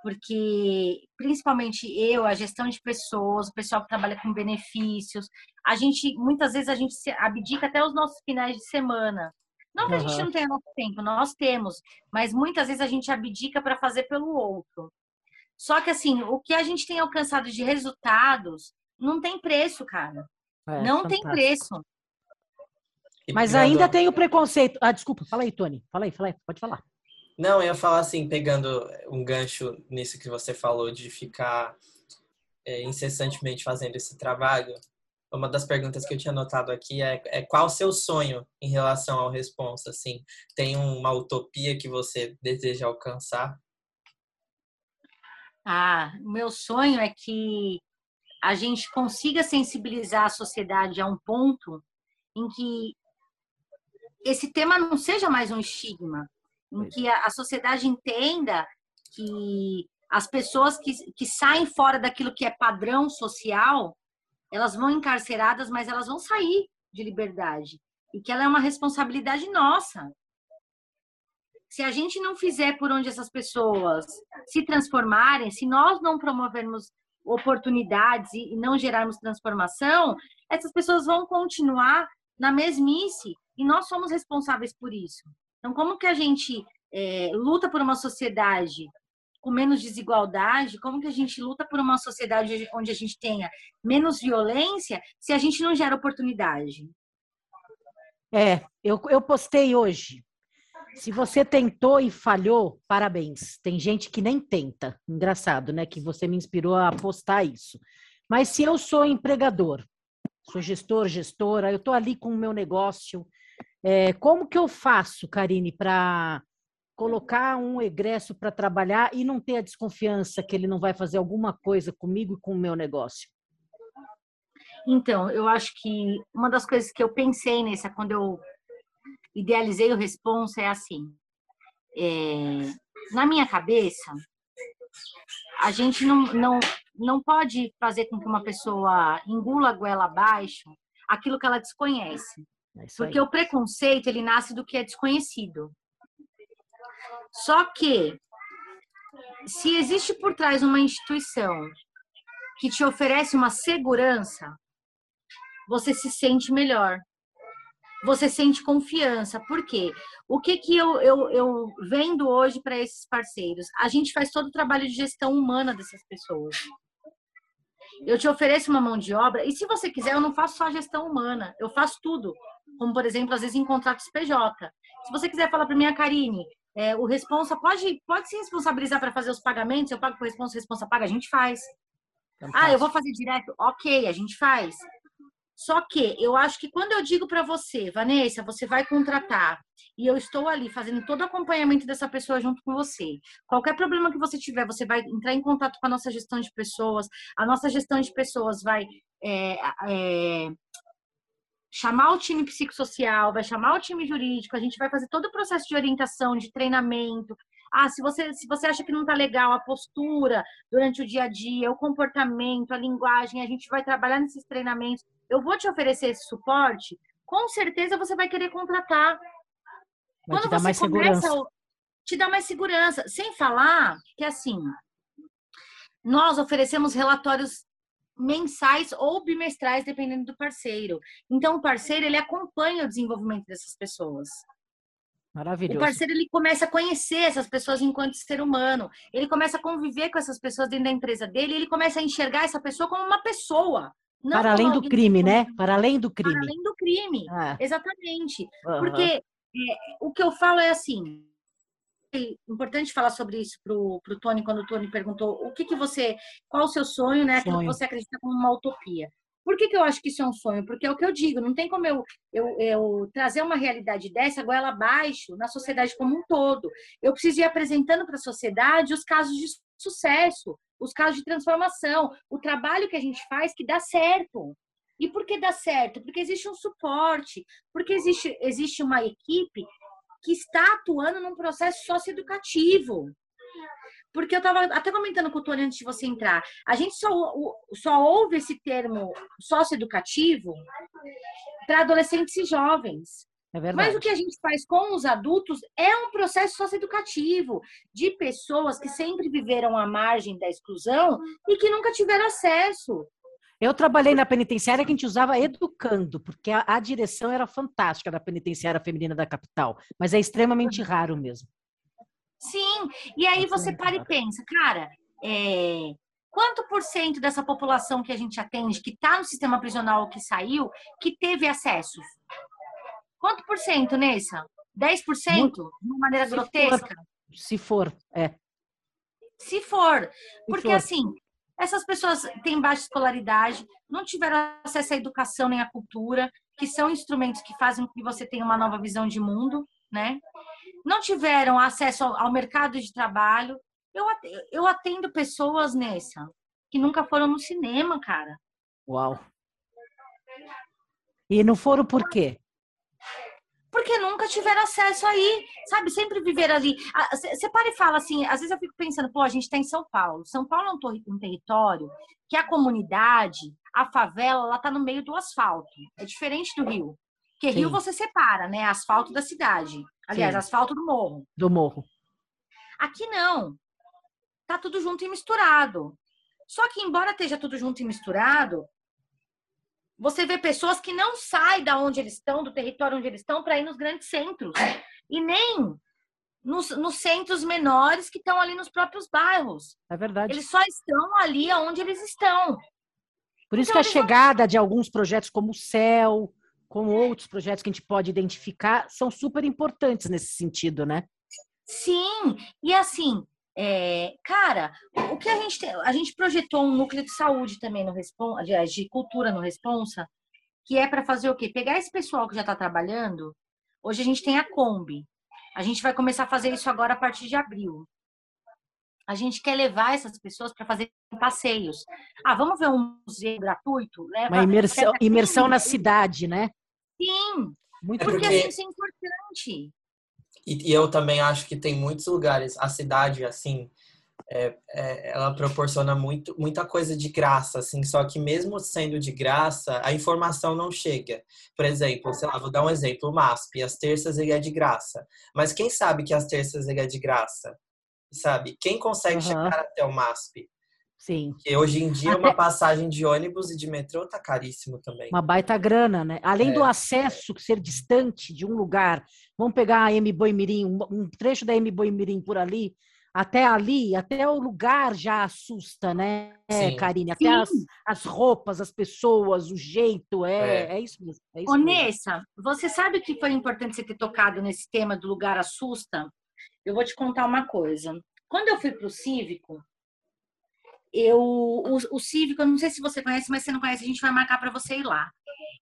porque principalmente eu, a gestão de pessoas, o pessoal que trabalha com benefícios, a gente muitas vezes a gente abdica até os nossos finais de semana. Não que a gente não tenha nosso tempo, nós temos, mas muitas vezes a gente abdica para fazer pelo outro. Só que assim, o que a gente tem alcançado de resultados não tem preço, cara. É, não fantástico. tem preço. Mas ainda tem o preconceito. Ah, desculpa, fala aí, Tony. Fala aí, fala aí, pode falar. Não, eu ia falar assim, pegando um gancho nisso que você falou de ficar é, incessantemente fazendo esse trabalho. Uma das perguntas que eu tinha notado aqui é, é qual o seu sonho em relação ao responsa? Assim, tem uma utopia que você deseja alcançar? Ah, meu sonho é que a gente consiga sensibilizar a sociedade a um ponto em que esse tema não seja mais um estigma, em que a, sociedade entenda que as pessoas que, que saem fora daquilo que é padrão social, elas vão encarceradas, mas elas vão sair de liberdade. E que ela é uma responsabilidade nossa. Se a gente não fizer por onde essas pessoas se transformarem, se nós não promovermos oportunidades e não gerarmos transformação, essas pessoas vão continuar na mesmice e nós somos responsáveis por isso. Então, como que a gente é, luta por uma sociedade com menos desigualdade? Como que a gente luta por uma sociedade onde a gente tenha menos violência se a gente não gera oportunidade? É, eu, eu postei hoje. Se você tentou e falhou, parabéns. Tem gente que nem tenta. Engraçado, né? Que você me inspirou a postar isso. Mas se eu sou empregador, sou gestor, gestora, eu estou ali com o meu negócio, é, como que eu faço, Karine, para colocar um egresso para trabalhar e não ter a desconfiança que ele não vai fazer alguma coisa comigo e com o meu negócio? Então, eu acho que uma das coisas que eu pensei nessa quando eu idealizei o responsa é assim. É, na minha cabeça, a gente não, não, não pode fazer com que uma pessoa engula a goela abaixo aquilo que ela desconhece. É Porque o preconceito, ele nasce do que é desconhecido. Só que, se existe por trás uma instituição que te oferece uma segurança, você se sente melhor. Você sente confiança. Por quê? O que, que eu, eu, eu vendo hoje para esses parceiros? A gente faz todo o trabalho de gestão humana dessas pessoas. Eu te ofereço uma mão de obra, e se você quiser, eu não faço só gestão humana, eu faço tudo como por exemplo, às vezes em contratos PJ. Se você quiser falar para mim, a Karine, é, o responsa pode, pode se responsabilizar para fazer os pagamentos, eu pago para o responsa, o responsa paga, a gente faz. Ah, eu vou fazer direto? Ok, a gente faz. Só que eu acho que quando eu digo para você, Vanessa, você vai contratar e eu estou ali fazendo todo o acompanhamento dessa pessoa junto com você. Qualquer problema que você tiver, você vai entrar em contato com a nossa gestão de pessoas. A nossa gestão de pessoas vai é, é, chamar o time psicossocial, vai chamar o time jurídico, a gente vai fazer todo o processo de orientação, de treinamento. Ah, se você, se você acha que não está legal a postura durante o dia a dia, o comportamento, a linguagem, a gente vai trabalhar nesses treinamentos. Eu vou te oferecer esse suporte, com certeza você vai querer contratar. Vai Quando te dar mais começa, segurança. Te dá mais segurança. Sem falar que, assim, nós oferecemos relatórios mensais ou bimestrais, dependendo do parceiro. Então, o parceiro, ele acompanha o desenvolvimento dessas pessoas. Maravilhoso. O parceiro, ele começa a conhecer essas pessoas enquanto ser humano. Ele começa a conviver com essas pessoas dentro da empresa dele. ele começa a enxergar essa pessoa como uma pessoa. Para além do crime, né? Para além do crime. Para além do crime. Ah. Exatamente. Uhum. Porque é, o que eu falo é assim, importante falar sobre isso pro, pro Tony, quando o Tony perguntou o que que você, qual o seu sonho, né? Sonho. que você acredita como uma utopia. Por que, que eu acho que isso é um sonho? Porque é o que eu digo, não tem como eu, eu, eu trazer uma realidade dessa goela abaixo na sociedade como um todo. Eu preciso ir apresentando para a sociedade os casos de sucesso, os casos de transformação, o trabalho que a gente faz que dá certo. E por que dá certo? Porque existe um suporte, porque existe, existe uma equipe que está atuando num processo socioeducativo. Porque eu estava até comentando com o Tony antes de você entrar, a gente só, só ouve esse termo socioeducativo para adolescentes e jovens. É verdade. Mas o que a gente faz com os adultos é um processo socioeducativo de pessoas que sempre viveram à margem da exclusão e que nunca tiveram acesso. Eu trabalhei na penitenciária que a gente usava educando, porque a, a direção era fantástica da penitenciária feminina da capital, mas é extremamente raro mesmo. Sim, e aí você para e pensa, cara, é, quanto por cento dessa população que a gente atende, que está no sistema prisional ou que saiu, que teve acesso? Quanto por cento, Nessa? 10%? Muito. De uma maneira Se grotesca? Se for, é. Se for. Porque, for. assim, essas pessoas têm baixa escolaridade, não tiveram acesso à educação nem à cultura, que são instrumentos que fazem com que você tenha uma nova visão de mundo, né? Não tiveram acesso ao, ao mercado de trabalho. Eu, eu atendo pessoas nessa que nunca foram no cinema, cara. Uau. E não foram por quê? Porque nunca tiveram acesso aí, sabe? Sempre viveram ali. Você para e fala assim, às vezes eu fico pensando, pô, a gente está em São Paulo. São Paulo é um, um território que a comunidade, a favela, ela tá no meio do asfalto. É diferente do Rio. Porque Rio Sim. você separa, né? Asfalto da cidade. Aliás, Sim. asfalto do morro. Do morro. Aqui não. Tá tudo junto e misturado. Só que, embora esteja tudo junto e misturado, você vê pessoas que não saem da onde eles estão, do território onde eles estão, para ir nos grandes centros. E nem nos, nos centros menores que estão ali nos próprios bairros. É verdade. Eles só estão ali onde eles estão. Por isso Então, que a eles vão- chegada de alguns projetos como o CEL, como outros projetos que a gente pode identificar, são super importantes nesse sentido, né? Sim, e assim, é, cara, o que a gente tem, a gente projetou um núcleo de saúde também no Responsa, de cultura no Responsa, que é para fazer o quê? Pegar esse pessoal que já está trabalhando. Hoje a gente tem a Kombi. A gente vai começar a fazer isso agora a partir de abril. A gente quer levar essas pessoas para fazer passeios. Ah, vamos ver um museu gratuito? Leva, Uma imersão, imersão na 15, cidade, né? Sim, Muito É porque porque- assim, isso é importante. E, e eu também acho que tem muitos lugares, a cidade, assim, é- é- ela proporciona muito, muita coisa de graça, assim, só que mesmo sendo de graça, a informação não chega. Por exemplo, sei lá, vou dar um exemplo, o MASP, as terças ele é de graça. Mas quem sabe que as terças ele é de graça? Sabe? Quem consegue Aham. chegar até o MASP? Sim. Porque hoje em dia Até- uma passagem de ônibus e de metrô tá caríssimo também. Uma baita grana, né? Além do É. acesso ser distante de um lugar, vamos pegar a M Boimirim, um um trecho da M Boimirim por ali, até ali, até o lugar já assusta, né, Sim. Karine? Até as, as roupas, as pessoas, o jeito, é, É. é. isso mesmo. É isso Ô, mesmo. Você sabe que foi importante você ter tocado nesse tema do lugar assusta? Eu vou te contar uma coisa. Quando eu fui para o Cívico, eu, o, o Cívico, eu não sei se você conhece, mas se não conhece, a gente vai marcar para você ir lá.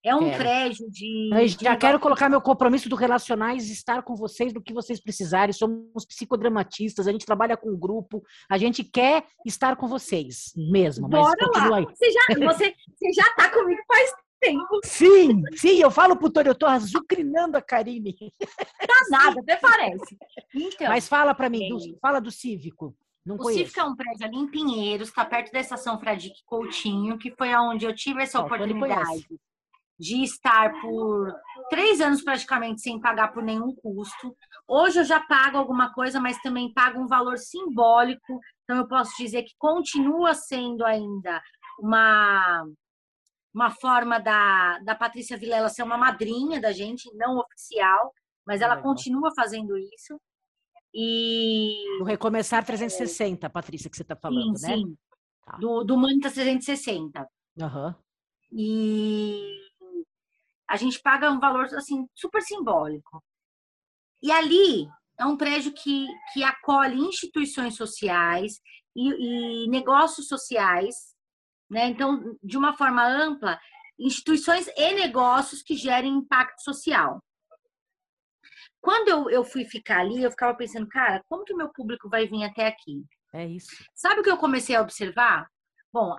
É um Quero. prédio de. Eu de já quero colocar meu compromisso do Relacionais, estar com vocês do que vocês precisarem. Somos psicodramatistas, a gente trabalha com grupo, a gente quer estar com vocês mesmo. Bora lá. Você já, você, você já tá comigo faz tempo. Sim, sim, eu falo pro Tony, eu tô azucrinando a Karine. Tá nada, até parece. Então, Mas fala para mim, do- Sim. fala do Cívico. Não O conheço. É um prédio ali em Pinheiros, está perto da estação Fradique Coutinho, que foi aonde eu tive essa Ó, o Tony oportunidade de estar por três anos praticamente sem pagar por nenhum custo. Hoje eu já pago alguma coisa, mas também pago um valor simbólico. Então eu posso dizer que continua sendo ainda uma uma forma da, da Patrícia Vilela ser uma madrinha da gente, não oficial, mas ela Legal. continua fazendo isso. E Do Recomeçar 360, Patrícia, que você está falando, sim, né? sim. Tá. Do, do Manitas 360. Aham. E a gente paga um valor assim super simbólico. E ali é um prédio que, que acolhe instituições sociais e, e negócios sociais, né? Então, de uma forma ampla, instituições e negócios que gerem impacto social. Quando eu, eu fui ficar ali, eu ficava pensando, cara, como que meu público vai vir até aqui? É isso. Sabe o que eu comecei a observar? Bom,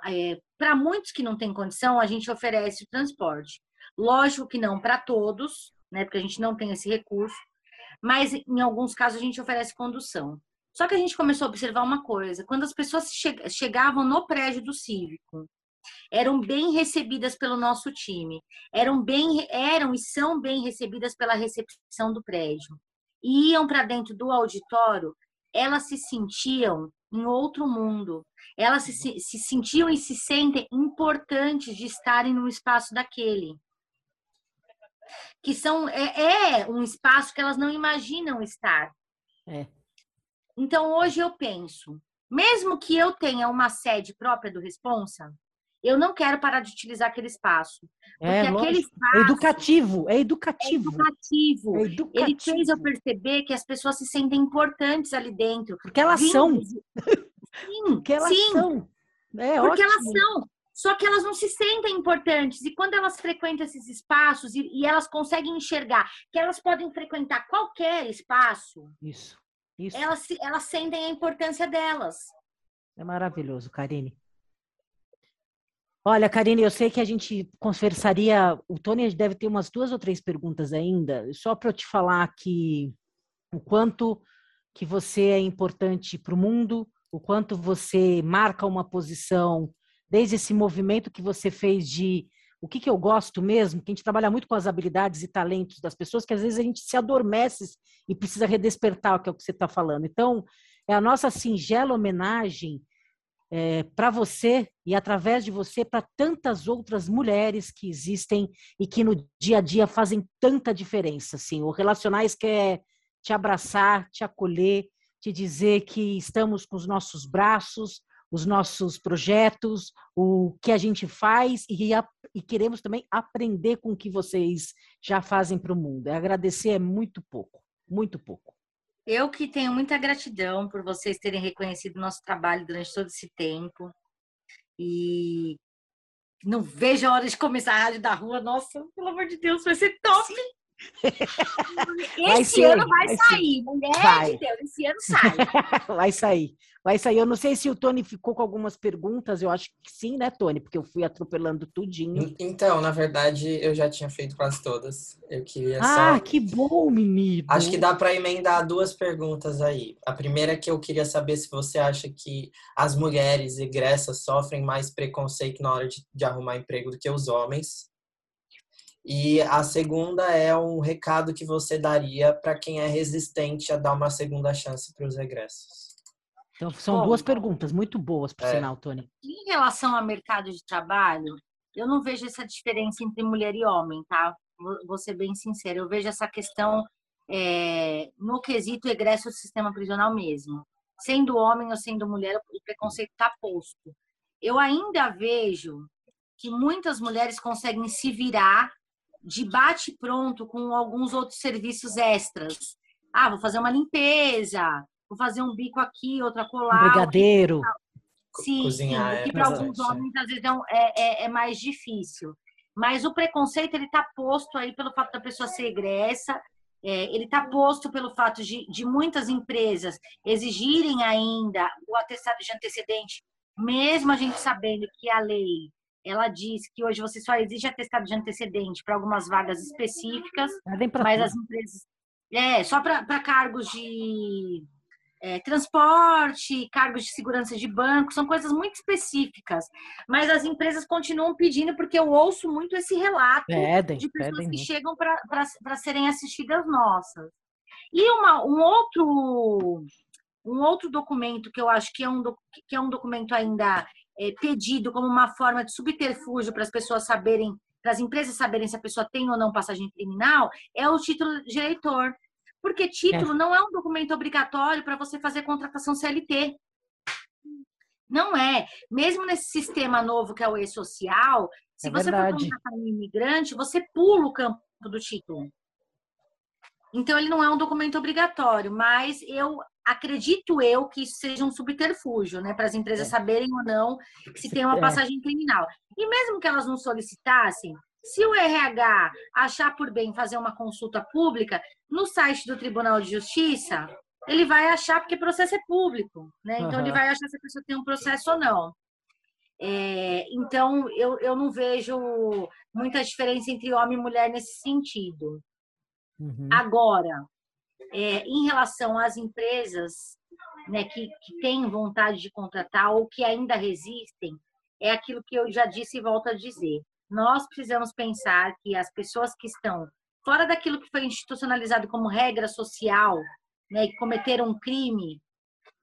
para muitos que não têm condição, a gente oferece o transporte. Lógico que não para todos, né? Porque a gente não tem esse recurso. Mas em alguns casos a gente oferece condução. Só que a gente começou a observar uma coisa: quando as pessoas che chegavam no prédio do cívico eram bem recebidas pelo nosso time, eram bem, eram e são bem recebidas pela recepção do prédio. E iam para dentro do auditório, elas se sentiam em outro mundo. Elas se, se sentiam e se sentem importantes de estarem no espaço daquele. Que são é, é um espaço que elas não imaginam estar. É. Então hoje eu penso, mesmo que eu tenha uma sede própria do Responsa, eu não quero parar de utilizar aquele espaço. É, aquele é espaço é educativo, é educativo. É educativo. É educativo. Ele fez eu perceber que as pessoas se sentem importantes ali dentro. Porque elas são. Sim, Porque elas sim. são. É, Porque ótimo. elas são. Só que elas não se sentem importantes. E quando elas frequentam esses espaços e, e elas conseguem enxergar que elas podem frequentar qualquer espaço. Isso. Isso. Elas, elas sentem a importância delas. É maravilhoso, Karine. Olha, Karine, eu sei que a gente conversaria. O Tony deve ter umas duas ou três perguntas ainda, só para eu te falar que o quanto que você é importante para o mundo, o quanto você marca uma posição, desde esse movimento que você fez de o que, que eu gosto mesmo, que a gente trabalha muito com as habilidades e talentos das pessoas, que às vezes a gente se adormece e precisa redespertar, que é o que você está falando. Então, é a nossa singela homenagem é, para você e através de você para tantas outras mulheres que existem e que no dia a dia fazem tanta diferença. Assim. O Relacionais quer te abraçar, te acolher, te dizer que estamos com os nossos braços, os nossos projetos, o que a gente faz e, e queremos também aprender com o que vocês já fazem para o mundo. Agradecer é muito pouco, muito pouco. Eu que tenho muita gratidão por vocês terem reconhecido o nosso trabalho durante todo esse tempo. E não vejo a hora de começar a rádio da rua. Nossa, pelo amor de Deus, vai ser top! Sim. Esse ano vai, vai sair, mulher vai. de Deus, esse ano sai. vai sair, vai sair. Eu não sei se o Tony ficou com algumas perguntas, eu acho que sim, né, Tony? Porque eu fui atropelando tudinho. Então, na verdade, eu já tinha feito quase todas. Eu queria ah, só. que bom, menino! Acho que dá para emendar duas perguntas aí. A primeira é que eu queria saber se você acha que as mulheres egressas sofrem mais preconceito na hora de, de arrumar emprego do que os homens. E a segunda é um recado que você daria para quem é resistente a dar uma segunda chance para os regressos. Então, são Bom, duas perguntas muito boas, por é. sinal, Tony. Em relação ao mercado de trabalho, eu não vejo essa diferença entre mulher e homem, tá? Vou ser bem sincera. Eu vejo essa questão é, no quesito egresso do sistema prisional mesmo. Sendo homem ou sendo mulher, o preconceito está posto. Eu ainda vejo que muitas mulheres conseguem se virar de bate pronto com alguns outros serviços extras. Ah, vou fazer uma limpeza, vou fazer um bico aqui, outra colar. Um brigadeiro. Sim, Cozinhar, sim, que para alguns homens às vezes é, é, é, mais difícil. Mas o preconceito ele está posto aí pelo fato da pessoa ser egressa, é, ele está posto pelo fato de, de muitas empresas exigirem ainda o atestado de antecedente, mesmo a gente sabendo que a lei ela diz que hoje você só exige atestado de antecedente para algumas vagas específicas, mas as empresas. É, só para cargos de é, transporte, cargos de segurança de banco, são coisas muito específicas. Mas as empresas continuam pedindo, porque eu ouço muito esse relato pedem, de pessoas pedem que chegam para serem assistidas nossas. E uma, um outro um outro documento que eu acho que é um, que é um documento ainda é, pedido como uma forma de subterfúgio para as pessoas saberem, para as empresas saberem se a pessoa tem ou não passagem criminal, é o título de eleitor. Porque título é. não é um documento obrigatório para você fazer contratação CLT. Não é. Mesmo nesse sistema novo que é o e-social, se é você verdade. for contratar um imigrante, você pula o campo do título. Então, ele não é um documento obrigatório, mas eu acredito eu que isso seja um subterfúgio, né, para as empresas é. saberem ou não se tem uma é. passagem criminal. E mesmo que elas não solicitassem, se o RH achar por bem fazer uma consulta pública no site do Tribunal de Justiça, ele vai achar porque processo é público, né? Então uhum. ele vai achar se a pessoa tem um processo ou não. É, então eu, eu não vejo muita diferença entre homem e mulher nesse sentido. Uhum. Agora, é, em relação às empresas né, que, que têm vontade de contratar ou que ainda resistem, é aquilo que eu já disse e volto a dizer. Nós precisamos pensar que as pessoas que estão fora daquilo que foi institucionalizado como regra social, né, e cometeram um crime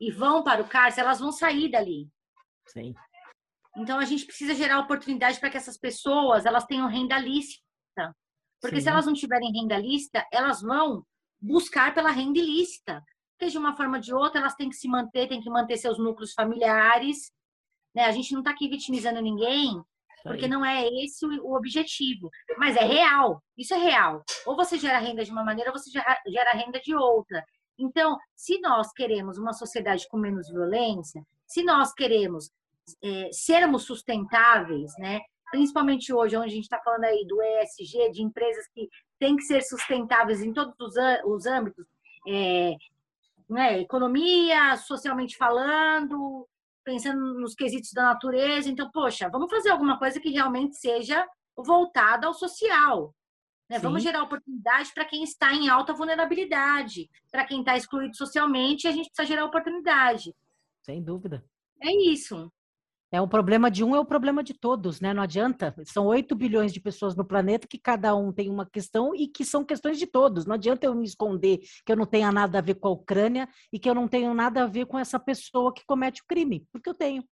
e vão para o cárcere, elas vão sair dali. Sim. Então a gente precisa gerar oportunidade para que essas pessoas elas tenham renda lícita. Porque Sim. se elas não tiverem renda lícita, elas vão buscar pela renda ilícita. Porque de uma forma ou de outra elas têm que se manter, têm que manter seus núcleos familiares. Né? A gente não está aqui vitimizando ninguém, porque não é esse o objetivo. Mas é real, isso é real. Ou você gera renda de uma maneira, ou você gera renda de outra. Então, se nós queremos uma sociedade com menos violência, se nós queremos é, sermos sustentáveis, né? principalmente hoje, onde a gente está falando aí do ESG, de empresas que têm que ser sustentáveis em todos os, os âmbitos, é, né? economia, socialmente falando, pensando nos quesitos da natureza. Então, poxa, vamos fazer alguma coisa que realmente seja voltada ao social. Né? Vamos gerar oportunidade para quem está em alta vulnerabilidade, para quem está excluído socialmente, a gente precisa gerar oportunidade. Sem dúvida. É isso. É o problema de um é o problema de todos, né? Não adianta. São 8 bilhões de pessoas no planeta que cada um tem uma questão e que são questões de todos. Não adianta eu me esconder que eu não tenha nada a ver com a Ucrânia e que eu não tenho nada a ver com essa pessoa que comete o crime, porque eu tenho.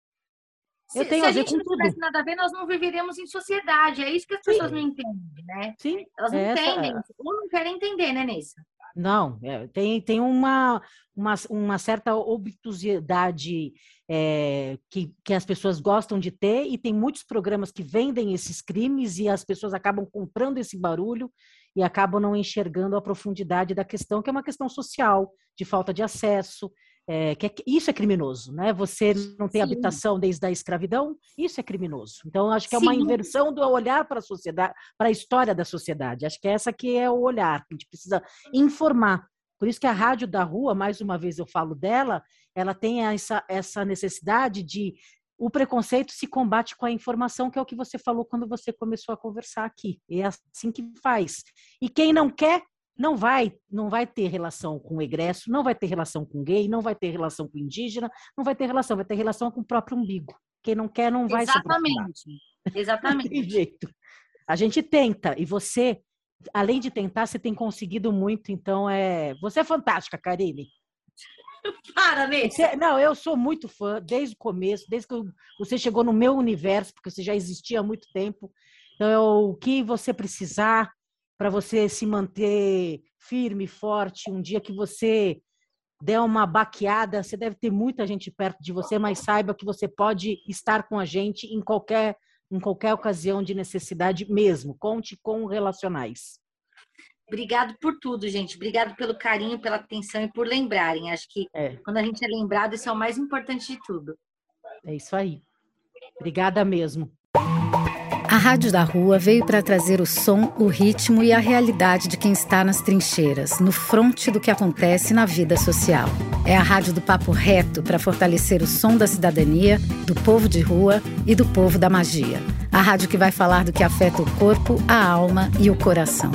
Eu se, tenho se a, a gente não tudo. tivesse nada a ver, nós não viveríamos em sociedade. É isso que as Sim. pessoas não entendem, né? Sim. Elas não essa... entendem, ou não querem entender, né, Nessa? Não, é, tem, tem uma, uma, uma certa obtusidade é, que, que as pessoas gostam de ter, e tem muitos programas que vendem esses crimes e as pessoas acabam comprando esse barulho e acabam não enxergando a profundidade da questão, que é uma questão social, de falta de acesso, é, que é, isso é criminoso, né? Você não tem Sim. habitação desde a escravidão, isso é criminoso. Então, acho que é uma Sim. inversão do olhar para a sociedade, para a história da sociedade. Acho que essa que é o olhar, que a gente precisa informar. Por isso que a Rádio da Rua, mais uma vez eu falo dela, ela tem essa, essa necessidade de o preconceito se combate com a informação, que é o que você falou quando você começou a conversar aqui. É assim que faz. E quem não quer, não vai, não vai ter relação com o egresso, não vai ter relação com gay, não vai ter relação com indígena, não vai ter relação, vai ter relação com o próprio umbigo. Quem não quer não vai Exatamente. Se Exatamente. tem jeito. A gente tenta e você, além de tentar, você tem conseguido muito, então é, você é fantástica, Karine. Para, Nesse. Não, eu sou muito fã desde o começo, desde que você chegou no meu universo, porque você já existia há muito tempo. Então, o que você precisar, para você se manter firme, forte. Um dia que você der uma baqueada, você deve ter muita gente perto de você, mas saiba que você pode estar com a gente em qualquer em qualquer ocasião de necessidade mesmo. Conte com relacionais. Obrigado por tudo, gente. Obrigado pelo carinho, pela atenção e por lembrarem. Acho que é. quando a gente é lembrado, isso é o mais importante de tudo. É isso aí. Obrigada mesmo. A Rádio da Rua veio para trazer o som, o ritmo e a realidade de quem está nas trincheiras, no fronte do que acontece na vida social. É a rádio do papo reto para fortalecer o som da cidadania, do povo de rua e do povo da magia. A rádio que vai falar do que afeta o corpo, a alma e o coração.